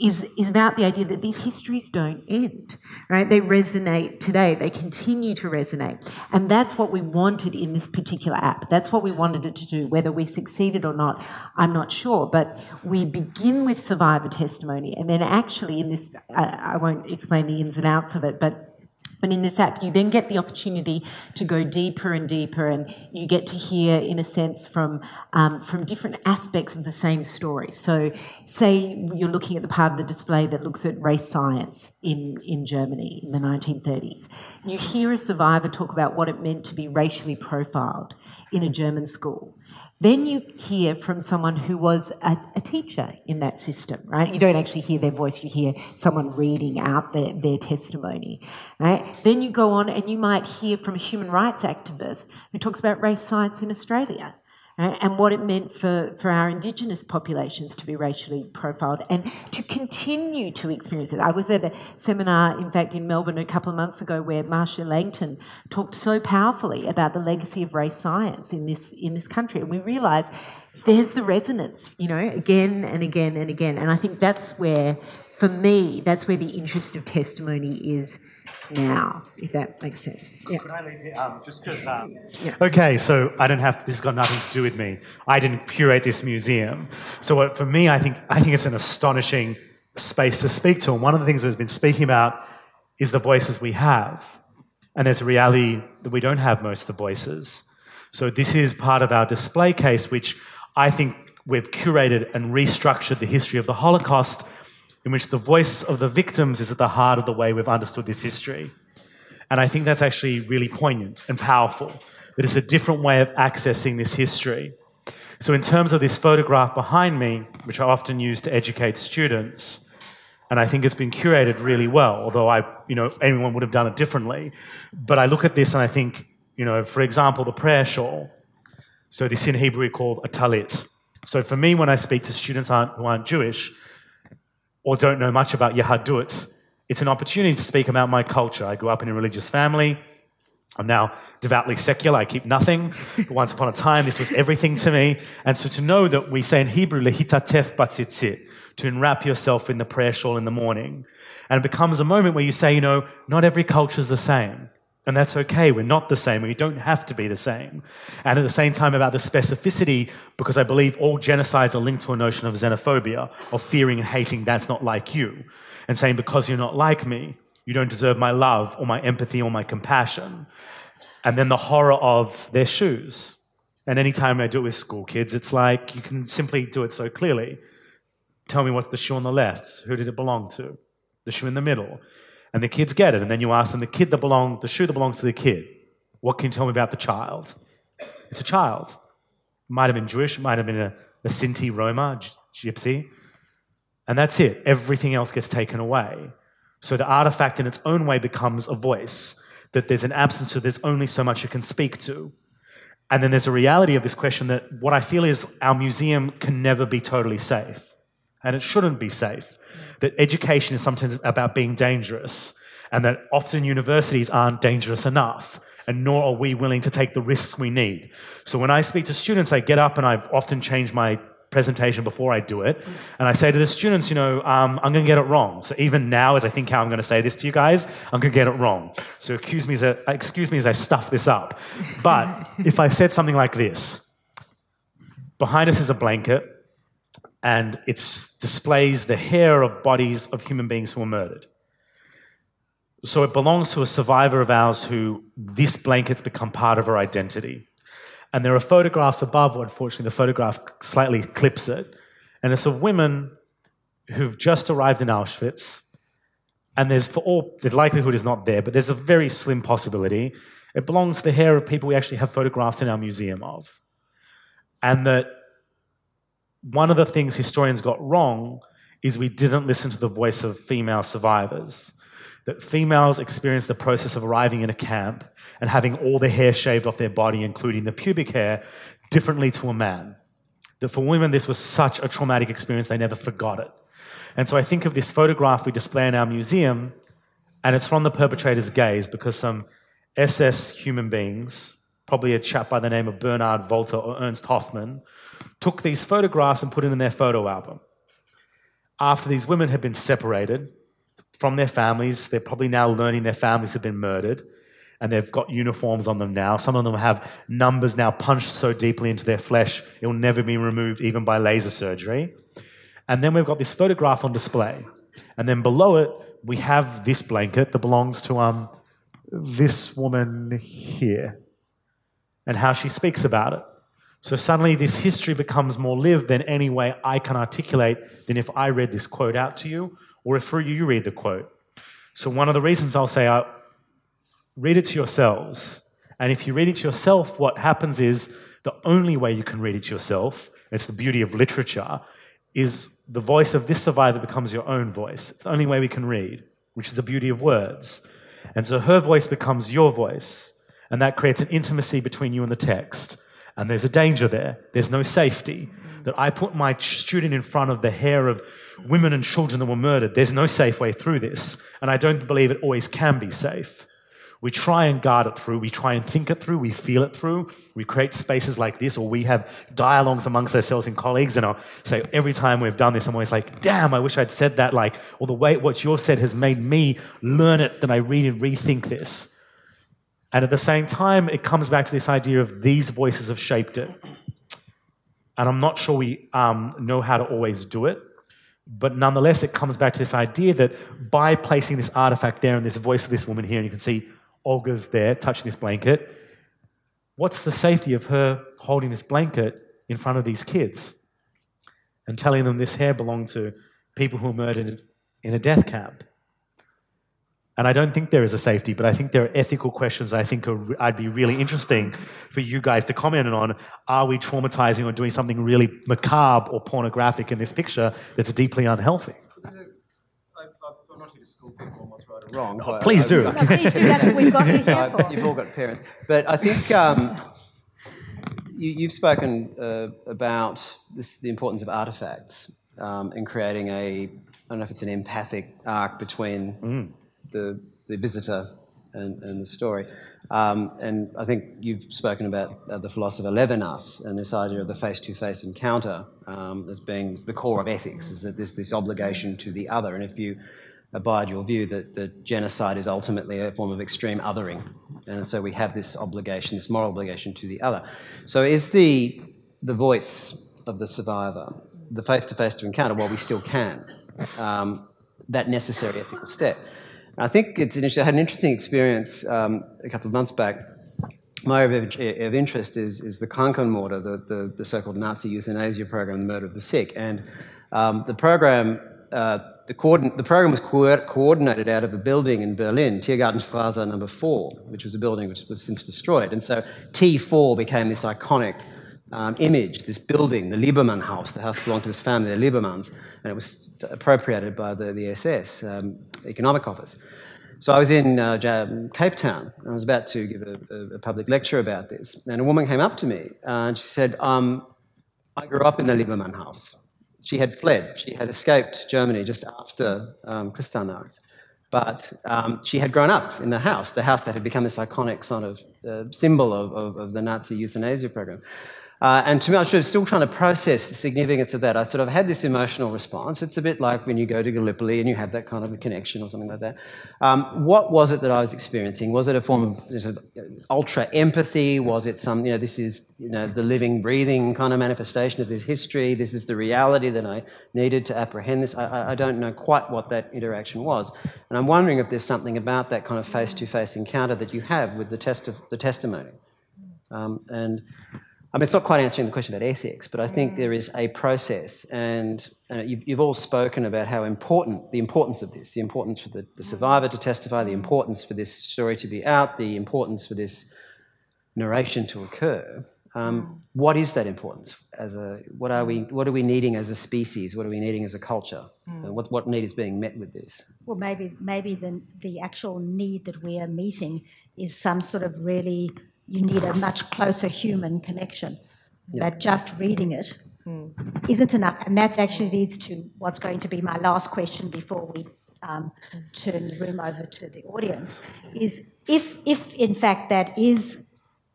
[SPEAKER 3] Is, is about the idea that these histories don't end, right? They resonate today, they continue to resonate. And that's what we wanted in this particular app. That's what we wanted it to do. Whether we succeeded or not, I'm not sure. But we begin with survivor testimony, and then actually, in this, I, I won't explain the ins and outs of it, but but in this app, you then get the opportunity to go deeper and deeper, and you get to hear, in a sense, from um, from different aspects of the same story. So, say you're looking at the part of the display that looks at race science in in Germany in the 1930s. You hear a survivor talk about what it meant to be racially profiled in a German school. Then you hear from someone who was a, a, teacher in that system, right? You don't actually hear their voice, you hear someone reading out their, their testimony, right? Then you go on and you might hear from a human rights activist who talks about race science in Australia. And what it meant for, for our Indigenous populations to be racially profiled and to continue to experience it. I was at a seminar, in fact, in Melbourne a couple of months ago where Marcia Langton talked so powerfully about the legacy of race science in this, in this country. And we realised there's the resonance, you know, again and again and again. And I think that's where, for me, that's where the interest of testimony is now, if that makes sense.
[SPEAKER 4] Yeah. Could I leave here? Um, just because. Um, yeah. Okay, so I don't have. This has got nothing to do with me. I didn't curate this museum. So what, for me, I think I think it's an astonishing space to speak to. And one of the things we've been speaking about is the voices we have, and there's a reality that we don't have most of the voices. So this is part of our display case, which I think we've curated and restructured the history of the Holocaust in which the voice of the victims is at the heart of the way we've understood this history. And I think that's actually really poignant and powerful, that it's a different way of accessing this history. So, in terms of this photograph behind me, which I often use to educate students, and I think it's been curated really well, although I, you know, anyone would have done it differently. But I look at this and I think, you know, for example, the prayer shawl. So this in Hebrew called a talit. So for me, when I speak to students who aren't Jewish, or don't know much about Yahadut, it's an opportunity to speak about my culture. I grew up in a religious family. I'm now devoutly secular. I keep nothing. But once upon a time, this was everything to me. And so to know that we say in Hebrew, lehitatef batzitzit, to enwrap yourself in the prayer shawl in the morning. And it becomes a moment where you say, you know, not every culture is the same. And that's okay. We're not the same. We don't have to be the same. And at the same time, about the specificity, because I believe all genocides are linked to a notion of xenophobia, of fearing and hating that's not like you. And saying, because you're not like me, you don't deserve my love or my empathy or my compassion. And then the horror of their shoes. And anytime I do it with school kids, it's like you can simply do it so clearly. Tell me what's the shoe on the left? Who did it belong to? The shoe in the middle and the kids get it. And then you ask them, the kid that belongs, the shoe that belongs to the kid, what can you tell me about the child? It's a child. Might have been Jewish, might have been a, a Sinti Roma, gypsy. And that's it. Everything else gets taken away. So the artifact in its own way becomes a voice, that there's an absence, so there's only so much it can speak to. And then there's a reality of this question that what I feel is our museum can never be totally safe. And it shouldn't be safe that education is sometimes about being dangerous, and that often universities aren't dangerous enough, and nor are we willing to take the risks we need. So when I speak to students, I get up and I've often changed my presentation before I do it. And I say to the students, you know, um, I'm going to get it wrong. So even now, as I think how I'm going to say this to you guys, I'm going to get it wrong. So excuse me as I, excuse me as I stuff this up. But if I said something like this, behind us is a blanket and it displays the hair of bodies of human beings who were murdered. So it belongs to a survivor of ours who this blanket's become part of her identity. And there are photographs above, unfortunately, the photograph slightly clips it. And it's of women who've just arrived in Auschwitz. And there's, for all, the likelihood is not there, but there's a very slim possibility. It belongs to the hair of people we actually have photographs in our museum of. And that one of the things historians got wrong is we didn't listen to the voice of female survivors. That females experienced the process of arriving in a camp and having all the hair shaved off their body, including the pubic hair, differently to a man. That for women, this was such a traumatic experience, they never forgot it. And so I think of this photograph we display in our museum, and it's from the perpetrator's gaze because some SS human beings, probably a chap by the name of Bernard Walter or Ernst Hofmann, took these photographs and put it in their photo album. After these women had been separated from their families, they're probably now learning their families have been murdered and they've got uniforms on them now. Some of them have numbers now punched so deeply into their flesh, it will never be removed even by laser surgery. And then we've got this photograph on display. And then below it, we have this blanket that belongs to um, this woman here and how she speaks about it. So suddenly, this history becomes more lived than any way I can articulate than if I read this quote out to you or if you read the quote. So, one of the reasons I'll say, uh, read it to yourselves. And if you read it to yourself, what happens is the only way you can read it to yourself, it's the beauty of literature, is the voice of this survivor becomes your own voice. It's the only way we can read, which is the beauty of words. And so her voice becomes your voice, and that creates an intimacy between you and the text. And there's a danger there. There's no safety. That I put my student in front of the hair of women and children that were murdered. There's no safe way through this, and I don't believe it always can be safe. We try and guard it through, we try and think it through, we feel it through. We create spaces like this, or we have dialogues amongst ourselves and colleagues. And I'll say every time we've done this, I'm always like, damn, I wish I'd said that. Like, or the way what you've said has made me learn it, then I read and rethink this. And at the same time, it comes back to this idea of these voices have shaped it. And I'm not sure we um, know how to always do it. But nonetheless, it comes back to this idea that by placing this artifact there and this voice of this woman here, and you can see Olga's there touching this blanket. What's the safety of her holding this blanket in front of these kids and telling them this hair belonged to people who were murdered in a death camp? And I don't think there is a safety, but I think there are ethical questions I think are, I'd be really interesting for you guys to comment on. Are we traumatizing or doing something really macabre or pornographic in this picture that's deeply unhealthy?
[SPEAKER 5] school people on what's right or wrong. So
[SPEAKER 4] please
[SPEAKER 5] I,
[SPEAKER 4] do.
[SPEAKER 5] I,
[SPEAKER 2] No, please do. That's what we've got you here for.
[SPEAKER 5] You've all got parents. But I think um, you, have spoken uh, about this, the importance of artifacts um, in creating a, I don't know if it's an empathic arc between mm. The, the visitor and, and the story. Um, and I think you've spoken about uh, the philosopher Levinas and this idea of the face to face encounter um, as being the core of ethics, is that there's this obligation to the other. And if you abide your view that, that genocide is ultimately a form of extreme othering. And so we have this obligation, this moral obligation to the other. So is the, the voice of the survivor, the face to face to encounter, while we still can, um, that necessary ethical step? I think it's an, I had an interesting experience um, a couple of months back. My area of, interest is, is the Krankenmorde, the, the, the so called Nazi euthanasia program, the murder of the sick. And um, the program uh, the, coordin- the program was co- coordinated out of a building in Berlin, Tiergartenstraße number four, which was a building which was since destroyed. And so T4 became this iconic um, image, this building, the Liebermann house, the house belonged to this family, the Liebermanns, and it was appropriated by the, the SS um, Economic Office. So I was in uh, Cape Town, I was about to give a, a, public lecture about this, and a woman came up to me, uh, and she said, um, I grew up in the Liebermann house she had fled. She had escaped Germany just after um, Kristallnacht. But um, she had grown up in the house, the house that had become this iconic sort of uh, symbol of, of, of, the Nazi euthanasia program. Uh, and to me, I was still trying to process the significance of that. I sort of had this emotional response. It's a bit like when you go to Gallipoli and you have that kind of a connection or something like that. Um, what was it that I was experiencing? Was it a form of ultra empathy? Was it some, you know, this is you know, the living, breathing kind of manifestation of this history? This is the reality that I needed to apprehend this? I, I don't know quite what that interaction was. And I'm wondering if there's something about that kind of face to face encounter that you have with the, test of, the testimony. Um, and I mean, it's not quite answering the question about ethics, but I think there is a process, and uh, you've, you've, all spoken about how important the importance of this, the importance for the, the, survivor to testify, the importance for this story to be out, the importance for this narration to occur. Um, what is that importance? As a, what are we? What are we needing as a species? What are we needing as a culture? Mm. What, what need is being met with this?
[SPEAKER 2] Well, maybe maybe the the actual need that we are meeting is some sort of really you need a much closer human connection. That just reading it not enough. And that actually leads to what's going to be my last question before we um, turn the room over to the audience is if, if in fact that is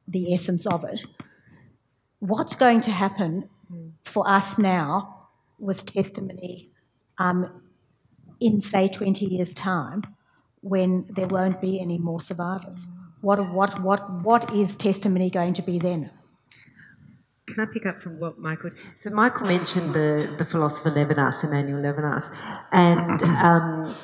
[SPEAKER 2] the essence of it, what's going to happen for us now with testimony um, in, say, 20 years' time when there won't be any more survivors? What, what, what, what is testimony going to be then?
[SPEAKER 3] Can I pick up from what Michael? So Michael mentioned the, the philosopher Levinas, Emmanuel Levinas, and um,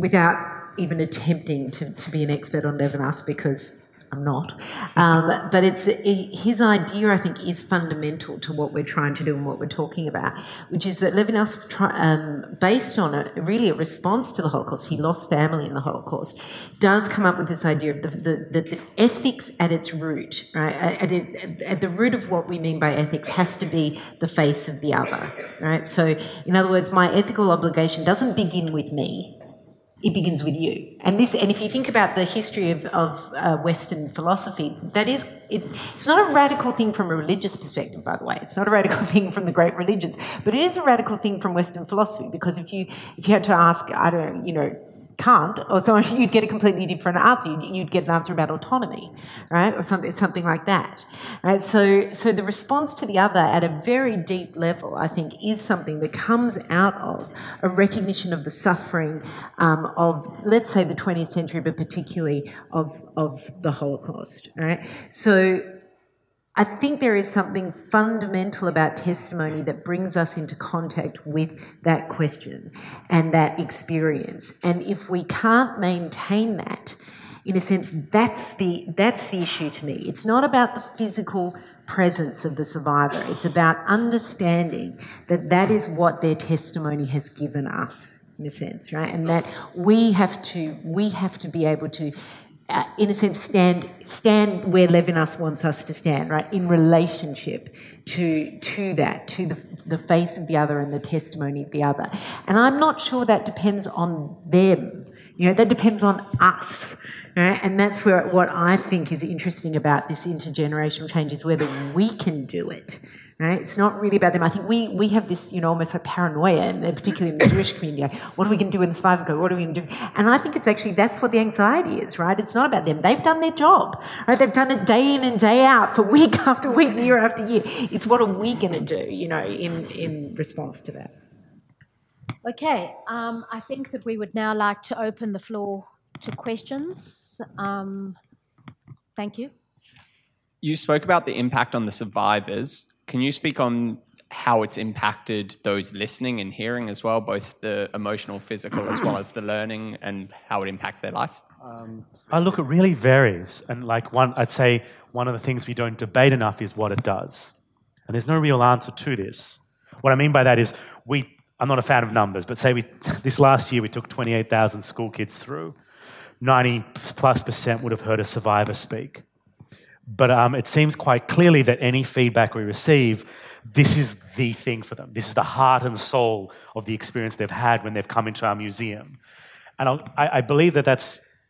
[SPEAKER 3] without even attempting to, to be an expert on Levinas, because I'm not. Um, but it's his idea, I think, is fundamental to what we're trying to do and what we're talking about, which is that Levinas, um, based on a, really a response to the Holocaust, he lost family in the Holocaust, does come up with this idea of the, the, the, the ethics at its root, right? At, it, at the root of what we mean by ethics has to be the face of the other, right? So, in other words, my ethical obligation doesn't begin with me it begins with you. And this, and if you think about the history of, of uh, Western philosophy, that is, it, it's not a radical thing from a religious perspective, by the way. It's not a radical thing from the great religions, but it is a radical thing from Western philosophy because if you if you had to ask, I don't, you know, Kant or so you'd get a completely different answer. You'd, you'd, get an answer about autonomy, right, or something something like that, right? So so the response to the other at a very deep level, I think, is something that comes out of a recognition of the suffering um, of let's say the 20th century, but particularly of of the Holocaust, right? So I think there is something fundamental about testimony that brings us into contact with that question and that experience. And if we can't maintain that, in a sense, that's the, that's the issue to me. It's not about the physical presence of the survivor, it's about understanding that that is what their testimony has given us in a sense right and that we have to we have to be able to uh, in a sense, stand stand where Levinas wants us to stand, right? In relationship to to that, to the the face of the other and the testimony of the other. And I'm not sure that depends on them. You know, that depends on us. Right? And that's where what I think is interesting about this intergenerational change is whether we can do it Right? It's not really about them. I think we, we have this, you know, almost like paranoia, and particularly in the Jewish community. Like, what are we going to do when the survivors go? What are we going to do? And I think it's actually that's what the anxiety is, right? It's not about them. They've done their job, right? They've done it day in and day out for week after week, year after year. It's what are we going to do, you know, in in response to that.
[SPEAKER 2] Okay, um, I think that we would now like to open the floor to questions. Um, thank you.
[SPEAKER 6] You spoke about the impact on the survivors. Can you speak on how it's impacted those listening and hearing as well, both the emotional, physical, as well as the learning, and how it impacts their life? Um,
[SPEAKER 4] I look, it really varies, and like one, I'd say one of the things we don't debate enough is what it does, and there's no real answer to this. What I mean by that is we. I'm not a fan of numbers, but say we this last year we took 28,000 school kids through. 90 plus percent would have heard a survivor speak. But um, it seems quite clearly that any feedback we receive, this is the thing for them. This is the heart and soul of the experience they've had when they've come into our museum. And I, I believe that that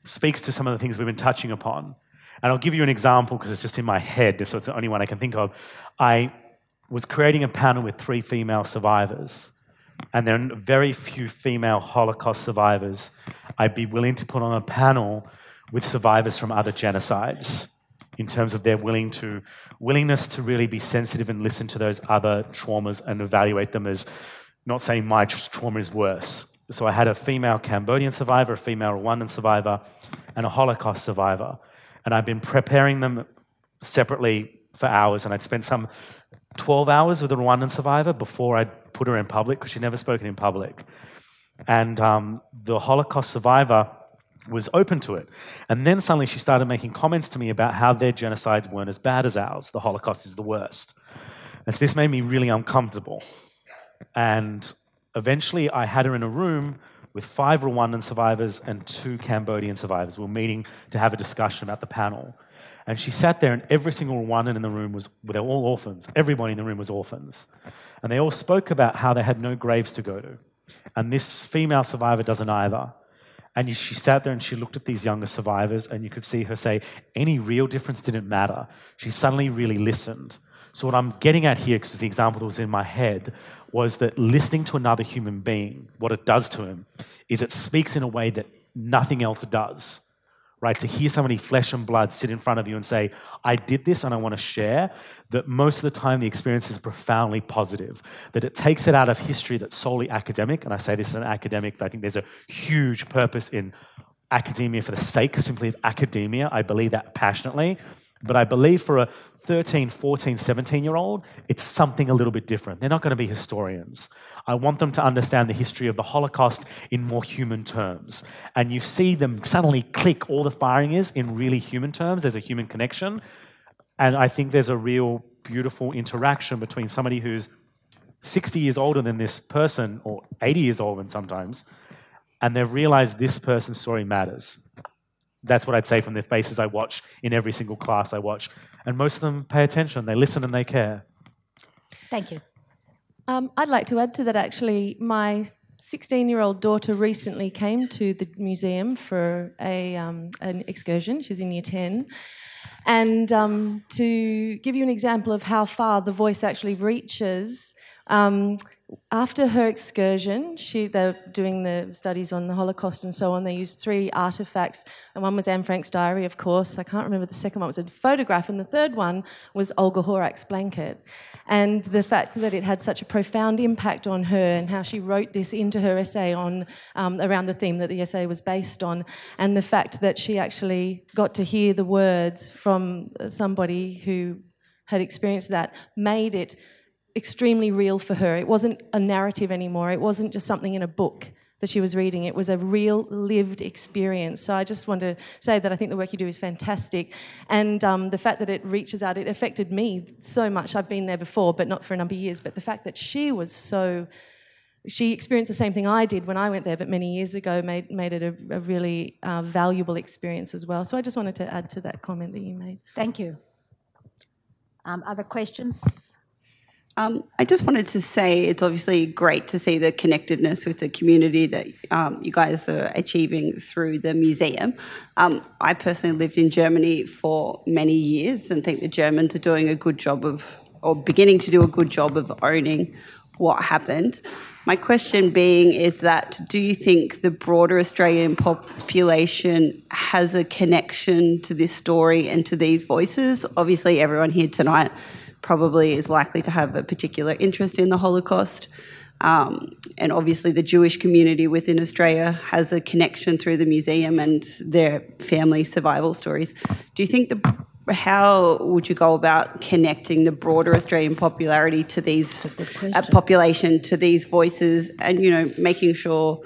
[SPEAKER 4] speaks to some of the things we've been touching upon. And I'll give you an example because it's just in my head, so it's the only one I can think of. I was creating a panel with three female survivors, and there are very few female Holocaust survivors I'd be willing to put on a panel with survivors from other genocides in terms of their willing to, willingness to really be sensitive and listen to those other traumas and evaluate them as not saying my trauma is worse. So I had a female Cambodian survivor, a female Rwandan survivor, and a Holocaust survivor. And I've been preparing them separately for hours, and I'd spent some 12 hours with a Rwandan survivor before I'd put her in public because she'd never spoken in public. And um, the Holocaust survivor was open to it. And then suddenly she started making comments to me about how their genocides weren't as bad as ours. The Holocaust is the worst. And so this made me really uncomfortable. And eventually I had her in a room with five Rwandan survivors and two Cambodian survivors. We were meeting to have a discussion about the panel. And she sat there, and every single Rwandan in the room was, they were all orphans. Everybody in the room was orphans. And they all spoke about how they had no graves to go to. And this female survivor doesn't either. And she sat there and she looked at these younger survivors, and you could see her say, any real difference didn't matter. She suddenly really listened. So, what I'm getting at here, because the example that was in my head, was that listening to another human being, what it does to him, is it speaks in a way that nothing else does right? To hear somebody flesh and blood sit in front of you and say, I did this and I want to share, that most of the time the experience is profoundly positive. That it takes it out of history that's solely academic. And I say this as an academic, but I think there's a huge purpose in academia for the sake simply of academia. I believe that passionately. But I believe for a 13, 14, 17 year old, it's something a little bit different. They're not going to be historians. I want them to understand the history of the Holocaust in more human terms. And you see them suddenly click, all the firing is in really human terms. There's a human connection. And I think there's a real beautiful interaction between somebody who's 60 years older than this person, or 80 years old than sometimes, and they've realized this person's story matters. That's what I'd say from the faces I watch in every single class I watch. And most of them pay attention, they listen and they care.
[SPEAKER 2] Thank you.
[SPEAKER 7] Um, I'd like to add to that actually. My 16 year old daughter recently came to the museum for a, um, an excursion. She's in year 10. And um, to give you an example of how far the voice actually reaches, um, after her excursion, she, they're doing the studies on the Holocaust and so on. They used three artifacts, and one was Anne Frank's diary, of course. I can't remember the second one. Was a photograph, and the third one was Olga Horak's blanket. And the fact that it had such a profound impact on her, and how she wrote this into her essay on um, around the theme that the essay was based on, and the fact that she actually got to hear the words from somebody who had experienced that made it extremely real for her. It wasn't a narrative anymore, it wasn't just something in a book that she was reading. It was a real lived experience. So I just want to say that I think the work you do is fantastic. And um, the fact that it reaches out, it affected me so much. I've been there before, but not for a number of years. But the fact that she was so. She experienced the same thing I did when I went there, but many years ago, made, made it a, a really uh, valuable experience as well. So I just wanted to add to that comment that you made.
[SPEAKER 2] Thank you. Um, other questions?
[SPEAKER 8] Um, I just wanted to say it's obviously great to see the connectedness with the community that um, you guys are achieving through the museum. Um, I personally lived in Germany for many years and think the Germans are doing a good job of, or beginning to do a good job of owning what happened. My question being is that do you think the broader Australian population has a connection to this story and to these voices? Obviously, everyone here tonight probably is likely to have a particular interest in the Holocaust. Um, and obviously, the Jewish community within Australia has a connection through the museum and their family survival stories. Do you think the how would you go about connecting the broader Australian popularity to these uh, population to these voices, and you know, making sure,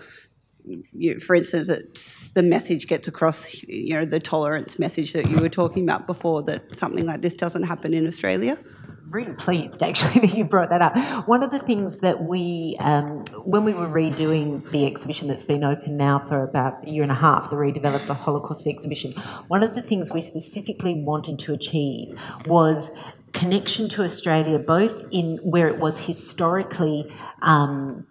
[SPEAKER 8] you know, for instance, that the message gets across, you know, the tolerance message that you were talking about before, that something like this doesn't happen in Australia
[SPEAKER 3] really pleased actually that you brought that up. One of the things that we, um, when we were redoing the exhibition that's been open now for about a year and a half, the redeveloped the Holocaust exhibition, one of the things we specifically wanted to achieve was connection to Australia, both in where it was historically. Um,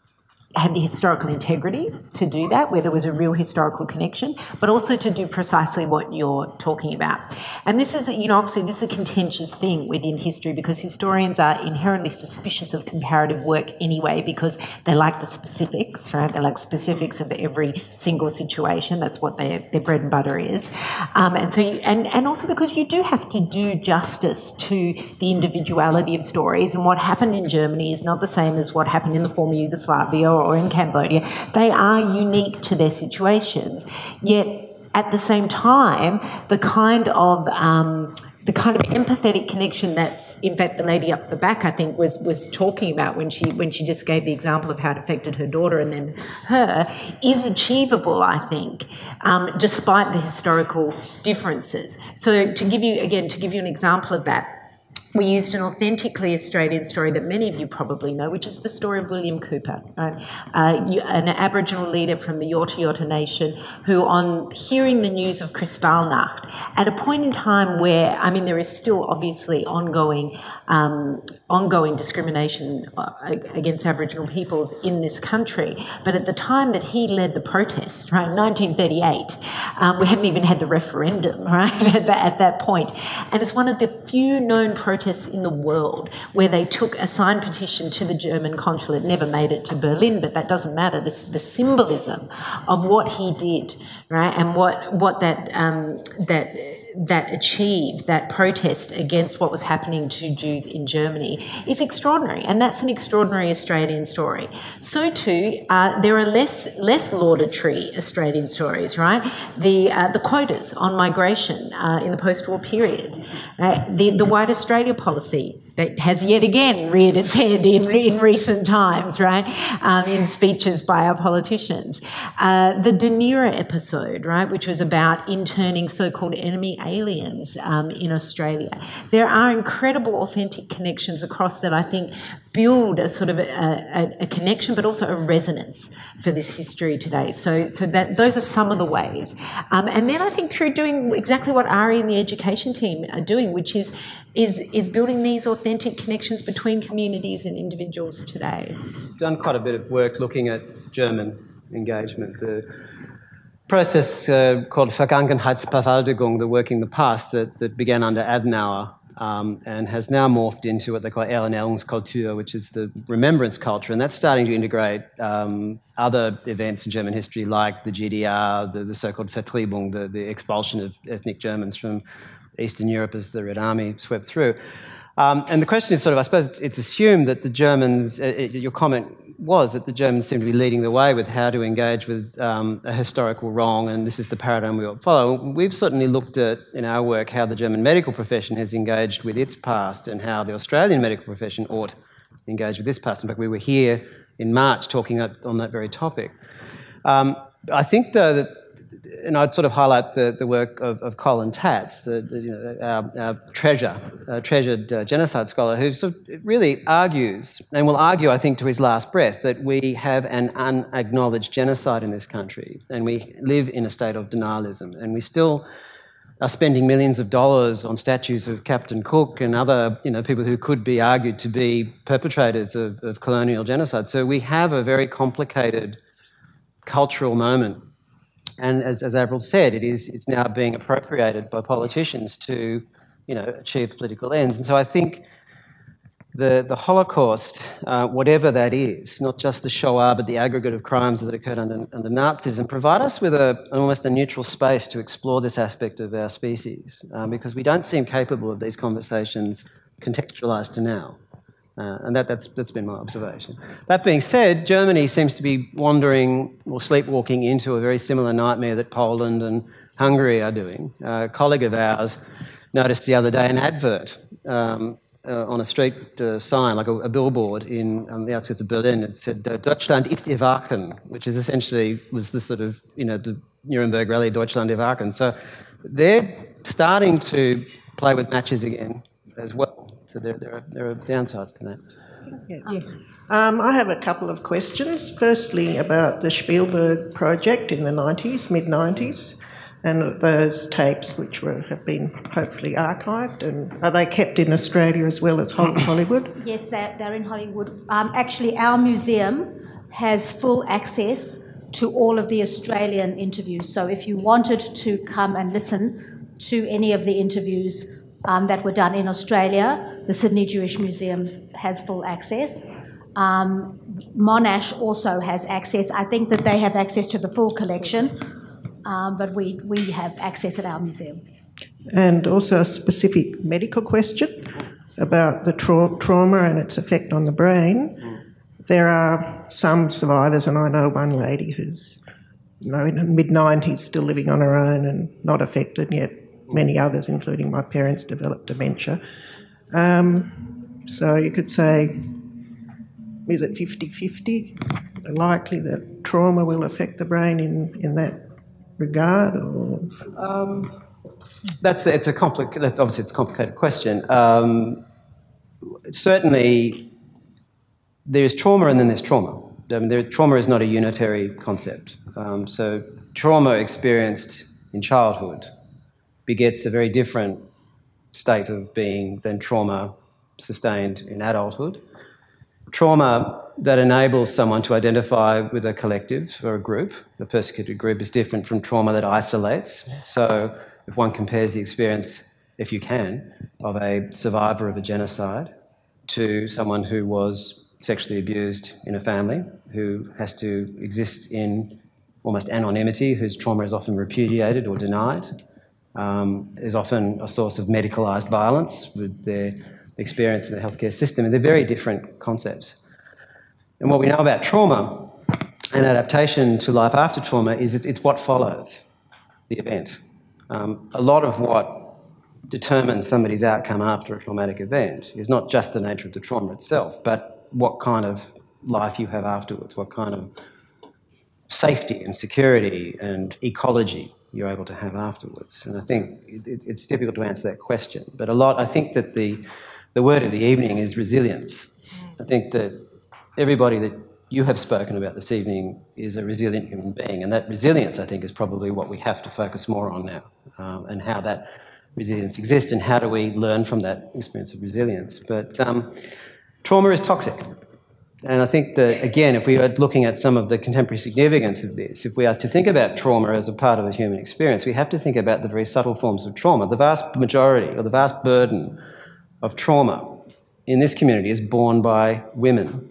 [SPEAKER 3] had historical integrity to do that, where there was a real historical connection, but also to do precisely what you're talking about. And this is, you know, obviously this is a contentious thing within history because historians are inherently suspicious of comparative work anyway because they like the specifics, right? They like specifics of every single situation. That's what their, their bread and butter is. Um, and so, you, and, and also because you do have to do justice to the individuality of stories and what happened in Germany is not the same as what happened in the former Yugoslavia or or in Cambodia, they are unique to their situations. Yet at the same time, the kind of um, the kind of empathetic connection that in fact the lady up the back I think was was talking about when she when she just gave the example of how it affected her daughter and then her is achievable I think um, despite the historical differences so to give you again to give you an example of that we used an authentically Australian story that many of you probably know, which is the story of William Cooper, right? uh, an Aboriginal leader from the Yorta Yorta Nation who, on hearing the news of Kristallnacht, at a point in time where, I mean, there is still obviously ongoing um, ongoing discrimination uh, against Aboriginal peoples in this country. But at the time that he led the protest, right, 1938, um, we hadn't even had the referendum, right, at that, at that point. And it's one of the few known protests in the world where they took a signed petition to the German consulate, never made it to Berlin, but that doesn't matter. The, the symbolism of what he did, right, and what, what that, um, that that achieved that protest against what was happening to Jews in Germany is extraordinary, and that's an extraordinary Australian story. So too, uh, there are less less laudatory Australian stories, right? The uh, the quotas on migration uh, in the post-war period, the the White Australia policy that has yet again reared its head in, in recent times, right? Um, in speeches by our politicians. Uh, the Dunera episode, right, which was about interning so called enemy aliens um, in Australia. There are incredible authentic connections across that I think build a sort of a, a, a, connection, but also a resonance for this history today. So, so that those are some of the ways. Um, and then I think through doing exactly what Ari and the education team are doing, which is is is building these authentic connections between communities and individuals today.
[SPEAKER 5] Done quite a bit of work looking at German engagement. The process uh, called Vergangenheitsbewältigung, the working the past, that, that began under Adenauer and has now morphed into what they call Erinnerungskultur, which is the remembrance culture, and that's starting to integrate um, other events in German history like the GDR, the, the so-called Vertreibung, the, the, expulsion of ethnic Germans from Eastern Europe as the Red Army swept through. Um, and the question is sort of, I suppose it's, it's assumed that the Germans, uh, it, your comment was that the Germans seem to be leading the way with how to engage with um, a historical wrong, and this is the paradigm we ought to follow. We've certainly looked at, in our work, how the German medical profession has engaged with its past and how the Australian medical profession ought to engage with this past. In fact, we were here in March talking on that very topic. Um, I think, though, that and I'd sort of highlight the, the work of, of Colin Tatz, the, the you know, our, our, treasure, uh, treasured uh, genocide scholar, who sort of really argues, and will argue, I think, to his last breath, that we have an unacknowledged genocide in this country, and we live in a state of denialism, and we still are spending millions of dollars on statues of Captain Cook and other you know, people who could be argued to be perpetrators of, of colonial genocide. So we have a very complicated cultural moment and as, as Avril said, it is, it's now being appropriated by politicians to you know, achieve political ends. And so I think the, the Holocaust, uh, whatever that is, not just the Shoah, but the aggregate of crimes that occurred under, under Nazism, provide us with a, almost a neutral space to explore this aspect of our species um, because we don't seem capable of these conversations contextualised to now. Uh, and that, that's, that's been my observation. That being said, Germany seems to be wandering or sleepwalking into a very similar nightmare that Poland and Hungary are doing. Uh, a colleague of ours noticed the other day an advert um, uh, on a street uh, sign, like a, a billboard in um, the outskirts of Berlin. It said, Deutschland ist erwachen, which is essentially was the sort of, you know, the Nuremberg rally, Deutschland erwachen. So they're starting to play with matches again as well. So there, there, are, there are downsides to that.
[SPEAKER 9] Yeah. Um, I have a couple of questions. Firstly, about the Spielberg project in the 90s, mid 90s, and those tapes which were, have been hopefully archived. And are they kept in Australia as well as Hollywood?
[SPEAKER 2] Yes, they're, they're in Hollywood. Um, actually, our museum has full access to all of the Australian interviews. So if you wanted to come and listen to any of the interviews, um, that were done in Australia. The Sydney Jewish Museum has full access. Um, Monash also has access. I think that they have access to the full collection, um, but we, we have access at our museum.
[SPEAKER 9] And also a specific medical question about the tra- trauma and its effect on the brain. There are some survivors, and I know one lady who's you know, in her mid 90s still living on her own and not affected yet many others, including my parents, developed dementia. Um, so you could say, is it 50 50? Likely that trauma will affect the brain in, in that regard? Or? Um,
[SPEAKER 5] that's it's a complicated. Obviously, it's a complicated question. Um, certainly, there is trauma, and then there's trauma. I mean, there, trauma is not a unitary concept. Um, so, trauma experienced in childhood begets a very different state of being than trauma sustained in adulthood. Trauma that enables someone to identify with a collective or a group, a persecuted group, is different from trauma that isolates. So, if one compares the experience, if you can, of a survivor of a genocide to someone who was sexually abused in a family, who has to exist in almost anonymity, whose trauma is often repudiated or denied, um, is often a source of medicalised violence with their experience in the healthcare system. And they're very different concepts. And what we know about trauma and adaptation to life after trauma is it's, it's what follows the event. Um, a lot of what determines somebody's outcome after a traumatic event is not just the nature of the trauma itself, but what kind of life you have afterwards, what kind of safety and security and ecology you're able to have afterwards. And I think it, it's difficult to answer that question. But a lot, I think that the, the word of the evening is resilience. I think that everybody that you have spoken about this evening is a resilient human being, and that resilience, I think, is probably what we have to focus more on now, um, and how that resilience exists, and how do we learn from that experience of resilience. But um, trauma is toxic. And I think that, again, if we are looking at some of the contemporary significance of this, if we are to think about trauma as a part of a human experience, we have to think about the very subtle forms of trauma. The vast majority or the vast burden of trauma in this community is borne by women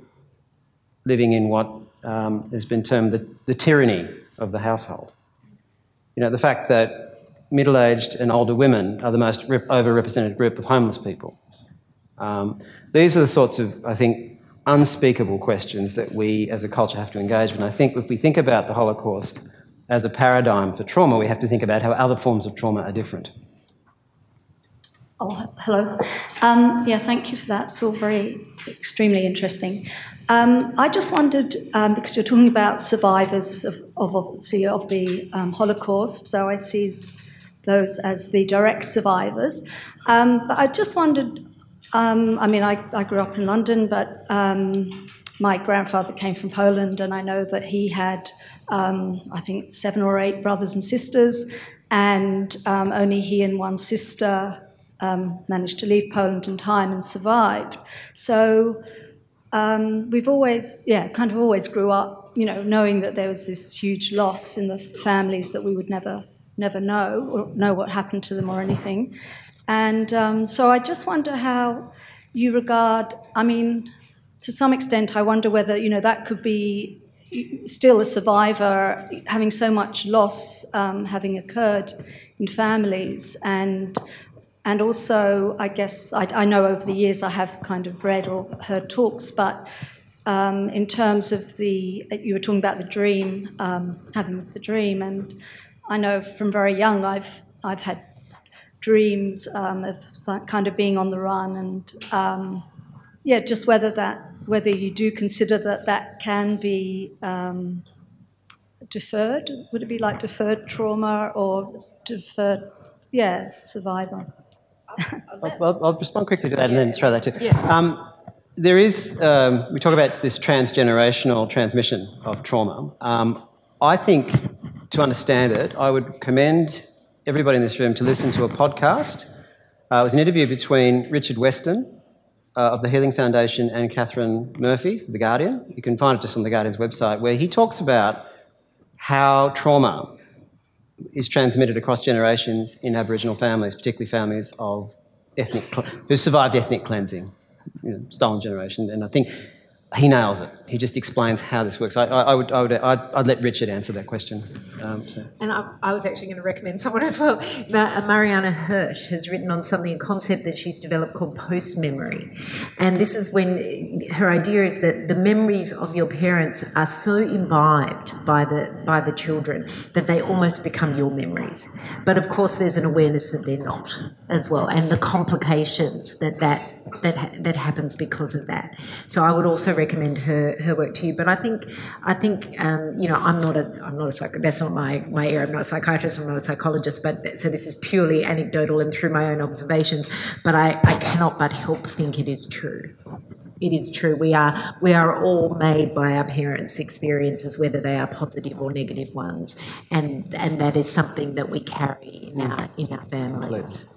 [SPEAKER 5] living in what um, has been termed the, the tyranny of the household. You know, the fact that middle aged and older women are the most rep- overrepresented group of homeless people. Um, these are the sorts of, I think, unspeakable questions that we as a culture have to engage with. And I think if we think about the Holocaust as a paradigm for trauma, we have to think about how other forms of trauma are different.
[SPEAKER 10] Oh, hello. Um, yeah, thank you for that. It's all very extremely interesting. Um, I just wondered um, because you're talking about survivors of, of obviously of the um, Holocaust, so I see those as the direct survivors. Um, but I just wondered um, I mean, I, I, grew up in London, but um, my grandfather came from Poland, and I know that he had, um, I think, seven or eight brothers and sisters, and um, only he and one sister um, managed to leave Poland in time and survived. So um, we've always, yeah, kind of always grew up, you know, knowing that there was this huge loss in the families that we would never, never know or know what happened to them or anything. And um, so I just wonder how you regard, I mean, to some extent, I wonder whether, you know, that could be still a survivor having so much loss um, having occurred in families. And and also I guess I, I, know over the years I have kind of read or heard talks but um, in terms of the you were talking about the dream um, having the dream. And I know from very young I've I've had dreams um, of kind of being on the run and um, yeah just whether that whether you do consider that that can be um, deferred would it be like deferred trauma or deferred yeah survivor
[SPEAKER 5] I'll, I'll, respond quickly to that and then throw that too um, there is um, we talk about this transgenerational transmission of trauma. Um, i think to understand it i would commend everybody in this room to listen to a podcast. Uh, it was an interview between Richard Weston uh, of the Healing Foundation and Katharine Murphy The Guardian. You can find it just on The Guardian's website, where he talks about how trauma is transmitted across generations in Aboriginal families, particularly families of ethnic who survived ethnic cleansing, you know, stolen generation. And I think he nails it. He just explains how this works. I, I, I would, I would, I'd, I'd, let Richard answer that question. Um, so.
[SPEAKER 3] And I, I, was actually going to recommend someone as well. Uh, Marianne Hirsch has written on something, a concept that she's developed called post memory. And this is when her idea is that the memories of your parents are so imbibed by the by the children that they almost become your memories. But of course, there's an awareness that they're not as well, and the complications that that that that happens because of that. So I would also recommend her her work to you. But I think I think um, you know I'm not a I'm not a psych- that's not my my area. I'm not a psychiatrist. I'm not a psychologist. But th- so this is purely anecdotal and through my own observations. But I, I cannot but help think it is true. It is true. We are we are all made by our parents' experiences, whether they are positive or negative ones, and and that is something that we carry in our in our families.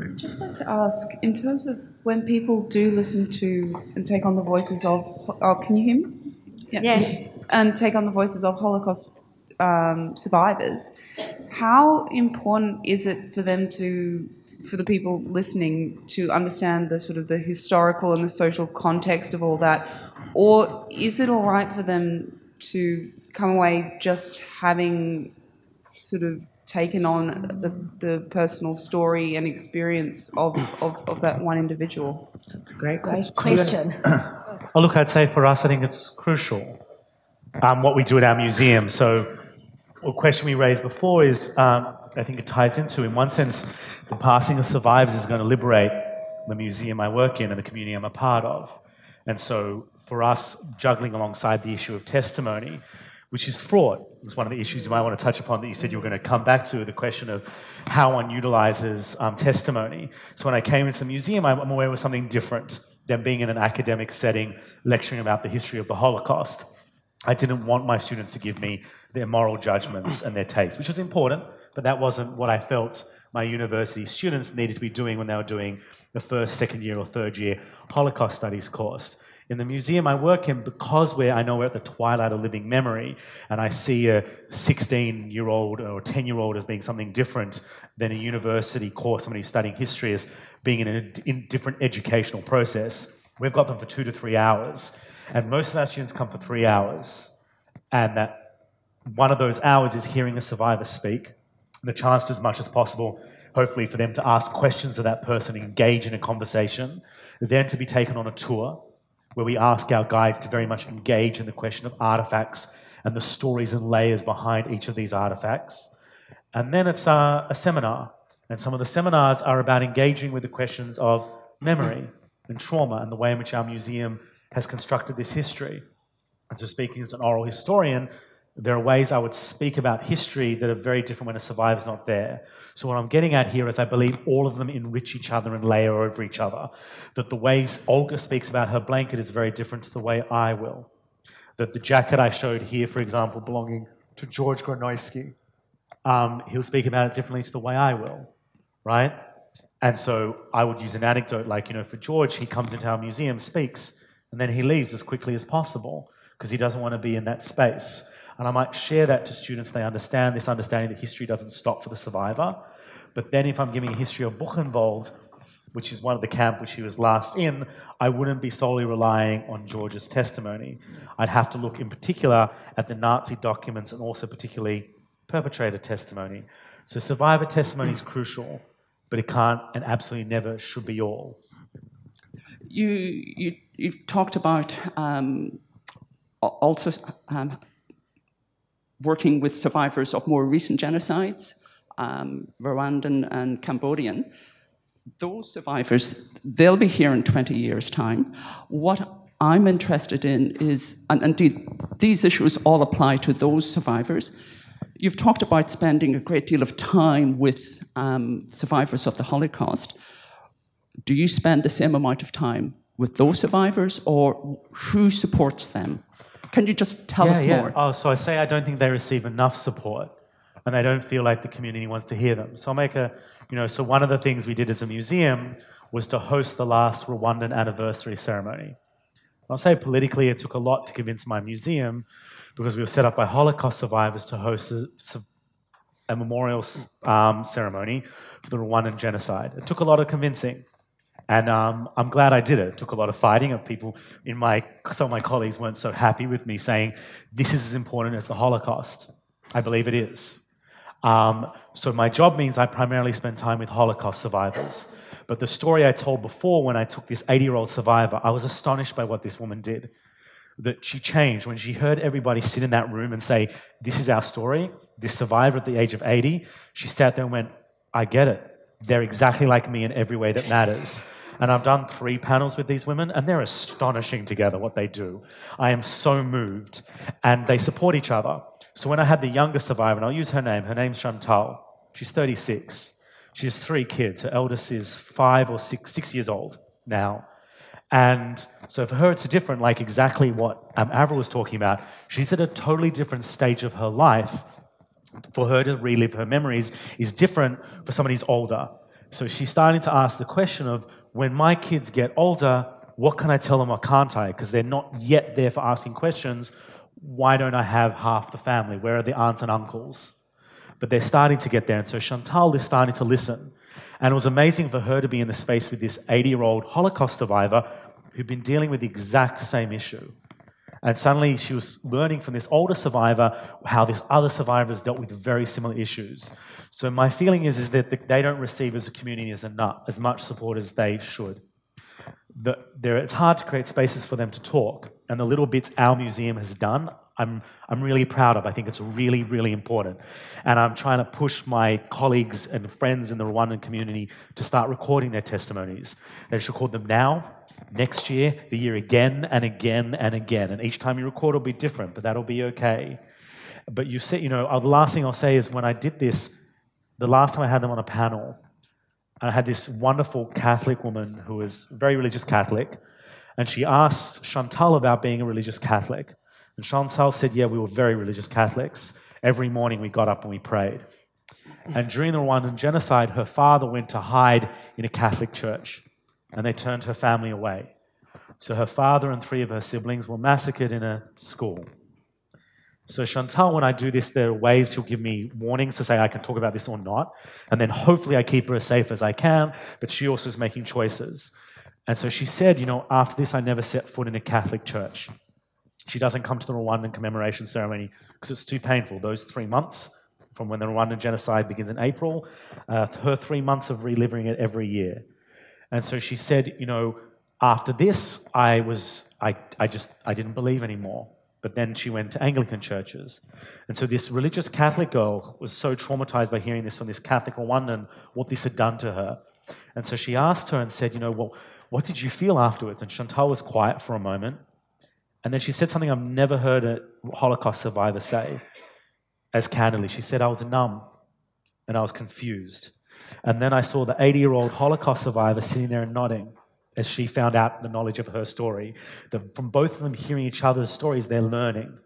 [SPEAKER 11] I'd just like to ask, in terms of when people do listen to and take on the voices of, oh, can you hear me?
[SPEAKER 10] Yeah. yeah.
[SPEAKER 11] And take on the voices of Holocaust um, survivors, how important is it for them to, for the people listening, to understand the sort of the historical and the social context of all that, or is it all right for them to come away just having sort of taken on the, the personal story and experience of, of, of that one individual?
[SPEAKER 3] That's a great
[SPEAKER 10] question. question.
[SPEAKER 4] oh, look, I'd say for us, I think it's crucial um, what we do at our museum. So, a question we raised before is um, I think it ties into, in one sense, the passing of survivors is going to liberate the museum I work in and the community I'm a part of. And so, for us, juggling alongside the issue of testimony, which is fraught. It's one of the issues you might want to touch upon that you said you were going to come back to the question of how one utilizes um, testimony. So when I came into the museum, I'm aware was something different than being in an academic setting lecturing about the history of the Holocaust. I didn't want my students to give me their moral judgments and their takes, which was important, but that wasn't what I felt my university students needed to be doing when they were doing the first, second year, or third year Holocaust studies course. In the museum I work in, because we're, I know we're at the twilight of living memory, and I see a 16 year old or 10 year old as being something different than a university course, somebody who's studying history as being in a in different educational process. We've got them for two to three hours, and most of our students come for three hours, and that one of those hours is hearing a survivor speak, the chance as much as possible, hopefully, for them to ask questions of that person, engage in a conversation, then to be taken on a tour where we ask our guides to very much engage in the question of artifacts and the stories and layers behind each of these artifacts. And then it's a, a seminar, and some of the seminars are about engaging with the questions of memory and trauma and the way in which our museum has constructed this history. And so, speaking as an oral historian, there are ways I would speak about history that are very different when a survivor's not there. So, what I'm getting at here is I believe all of them enrich each other and layer over each other. That the ways Olga speaks about her blanket is very different to the way I will. That the jacket I showed here, for example, belonging to George Gronoisky, um, he'll speak about it differently to the way I will, right? And so I would use an anecdote like, you know, for George, he comes into our museum, speaks, and then he leaves as quickly as possible because he doesn't want to be in that space. And I might share that to students. They understand this understanding that history doesn't stop for the survivor. But then if I'm giving a history of Buchenwald, which is one of the camp which he was last in, I wouldn't be solely relying on George's testimony. I'd have to look in particular at the Nazi documents and also particularly perpetrator testimony. So survivor testimony is crucial, but it can't and absolutely never should be all.
[SPEAKER 12] You, you, you've talked about um, also um, working with survivors of more recent genocides, um, Rwandan and Cambodian. Those survivors, they'll be here in 20 years' time. What I'm interested in is, and indeed, these issues all apply to those survivors. You've talked about spending a great deal of time with um, survivors of the Holocaust. Do you spend the same amount of time with those survivors, or who supports them? Can you just tell
[SPEAKER 4] yeah,
[SPEAKER 12] us
[SPEAKER 4] yeah.
[SPEAKER 12] more?
[SPEAKER 4] Oh, so I say I don't think they receive enough support, and they don't feel like the community wants to hear them. So I'll make a, you know, so one of the things we did as a museum was to host the last Rwandan anniversary ceremony. I'll say politically, it took a lot to convince my museum because we were set up by Holocaust survivors to host a, a memorial um, ceremony for the Rwandan genocide. It took a lot of convincing. And um, I'm glad I did it. It took a lot of fighting of people in my, some of my colleagues weren't so happy with me saying, this is as important as the Holocaust. I believe it is. Um, so my job means I primarily spend time with Holocaust survivors. But the story I told before when I took this 80 year old survivor, I was astonished by what this woman did. That she changed when she heard everybody sit in that room and say, This is our story. This survivor at the age of 80, she sat there and went, I get it. They're exactly like me in every way that matters. And I've done three panels with these women, and they're astonishing together what they do. I am so moved. And they support each other. So when I had the younger survivor, and I'll use her name, her name's Chantal. She's 36. She has three kids. Her eldest is five or six, six years old now. And so for her, it's different, like exactly what um, Avril was talking about. She's at a totally different stage of her life. For her to relive her memories is different for somebody who's older. So she's starting to ask the question of when my kids get older, what can I tell them or can't I? Because they're not yet there for asking questions. Why don't I have half the family? Where are the aunts and uncles? But they're starting to get there. And so Chantal is starting to listen. And it was amazing for her to be in the space with this 80 year old Holocaust survivor who'd been dealing with the exact same issue. And suddenly she was learning from this older survivor how this other survivor has dealt with very similar issues. So my feeling is, is that they don't receive as a community as, enough, as much support as they should. The, it's hard to create spaces for them to talk. And the little bits our museum has done, I'm, I'm really proud of. I think it's really, really important. And I'm trying to push my colleagues and friends in the Rwandan community to start recording their testimonies. They should record them now, next year, the year again and again and again. And each time you record it'll be different, but that'll be okay. But you see, you know, uh, the last thing I'll say is when I did this, the last time I had them on a panel, I had this wonderful Catholic woman who was very religious Catholic, and she asked Chantal about being a religious Catholic. And Chantal said, Yeah, we were very religious Catholics. Every morning we got up and we prayed. And during the Rwandan genocide, her father went to hide in a Catholic church, and they turned her family away. So her father and three of her siblings were massacred in a school. So Chantal, when I do this, there are ways she'll give me warnings to say I can talk about this or not, and then hopefully I keep her as safe as I can. But she also is making choices, and so she said, you know, after this, I never set foot in a Catholic church. She doesn't come to the Rwandan commemoration ceremony because it's too painful. Those three months from when the Rwandan genocide begins in April, uh, her three months of reliving it every year. And so she said, you know, after this, I was, I, I just, I didn't believe anymore. But then she went to Anglican churches. And so this religious Catholic girl was so traumatized by hearing this from this Catholic Rwandan, what this had done to her. And so she asked her and said, you know, well, what did you feel afterwards? And Chantal was quiet for a moment. And then she said something I've never heard a Holocaust survivor say as candidly. She said, I was numb and I was confused. And then I saw the 80 year old Holocaust survivor sitting there and nodding as she found out the knowledge of her story. That from both of them hearing each other's stories, they're learning.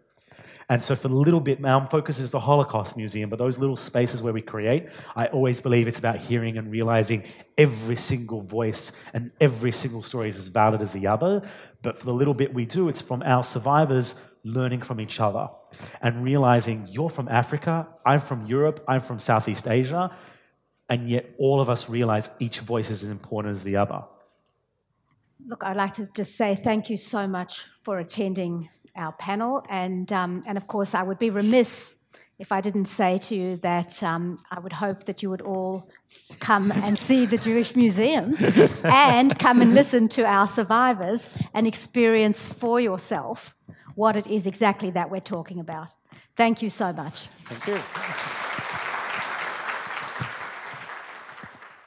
[SPEAKER 4] And so, for a little bit, my focus is the Holocaust Museum, but those little spaces where we create, I always believe it's about hearing and realizing every single voice and every single story is as valid as the other. But for the little bit we do, it's from our survivors learning from each other and realizing you're from Africa, I'm from Europe, I'm from Southeast Asia, and yet all of us realize each voice is as important as the other.
[SPEAKER 2] Look, I'd like to just say thank you so much for attending our panel. And, um, and of course, I would be remiss if I didn't say to you that um, I would hope that you would all come and see the Jewish Museum and come and listen to our survivors and experience for yourself what it is exactly that we're talking about. Thank you so much.
[SPEAKER 4] Thank you.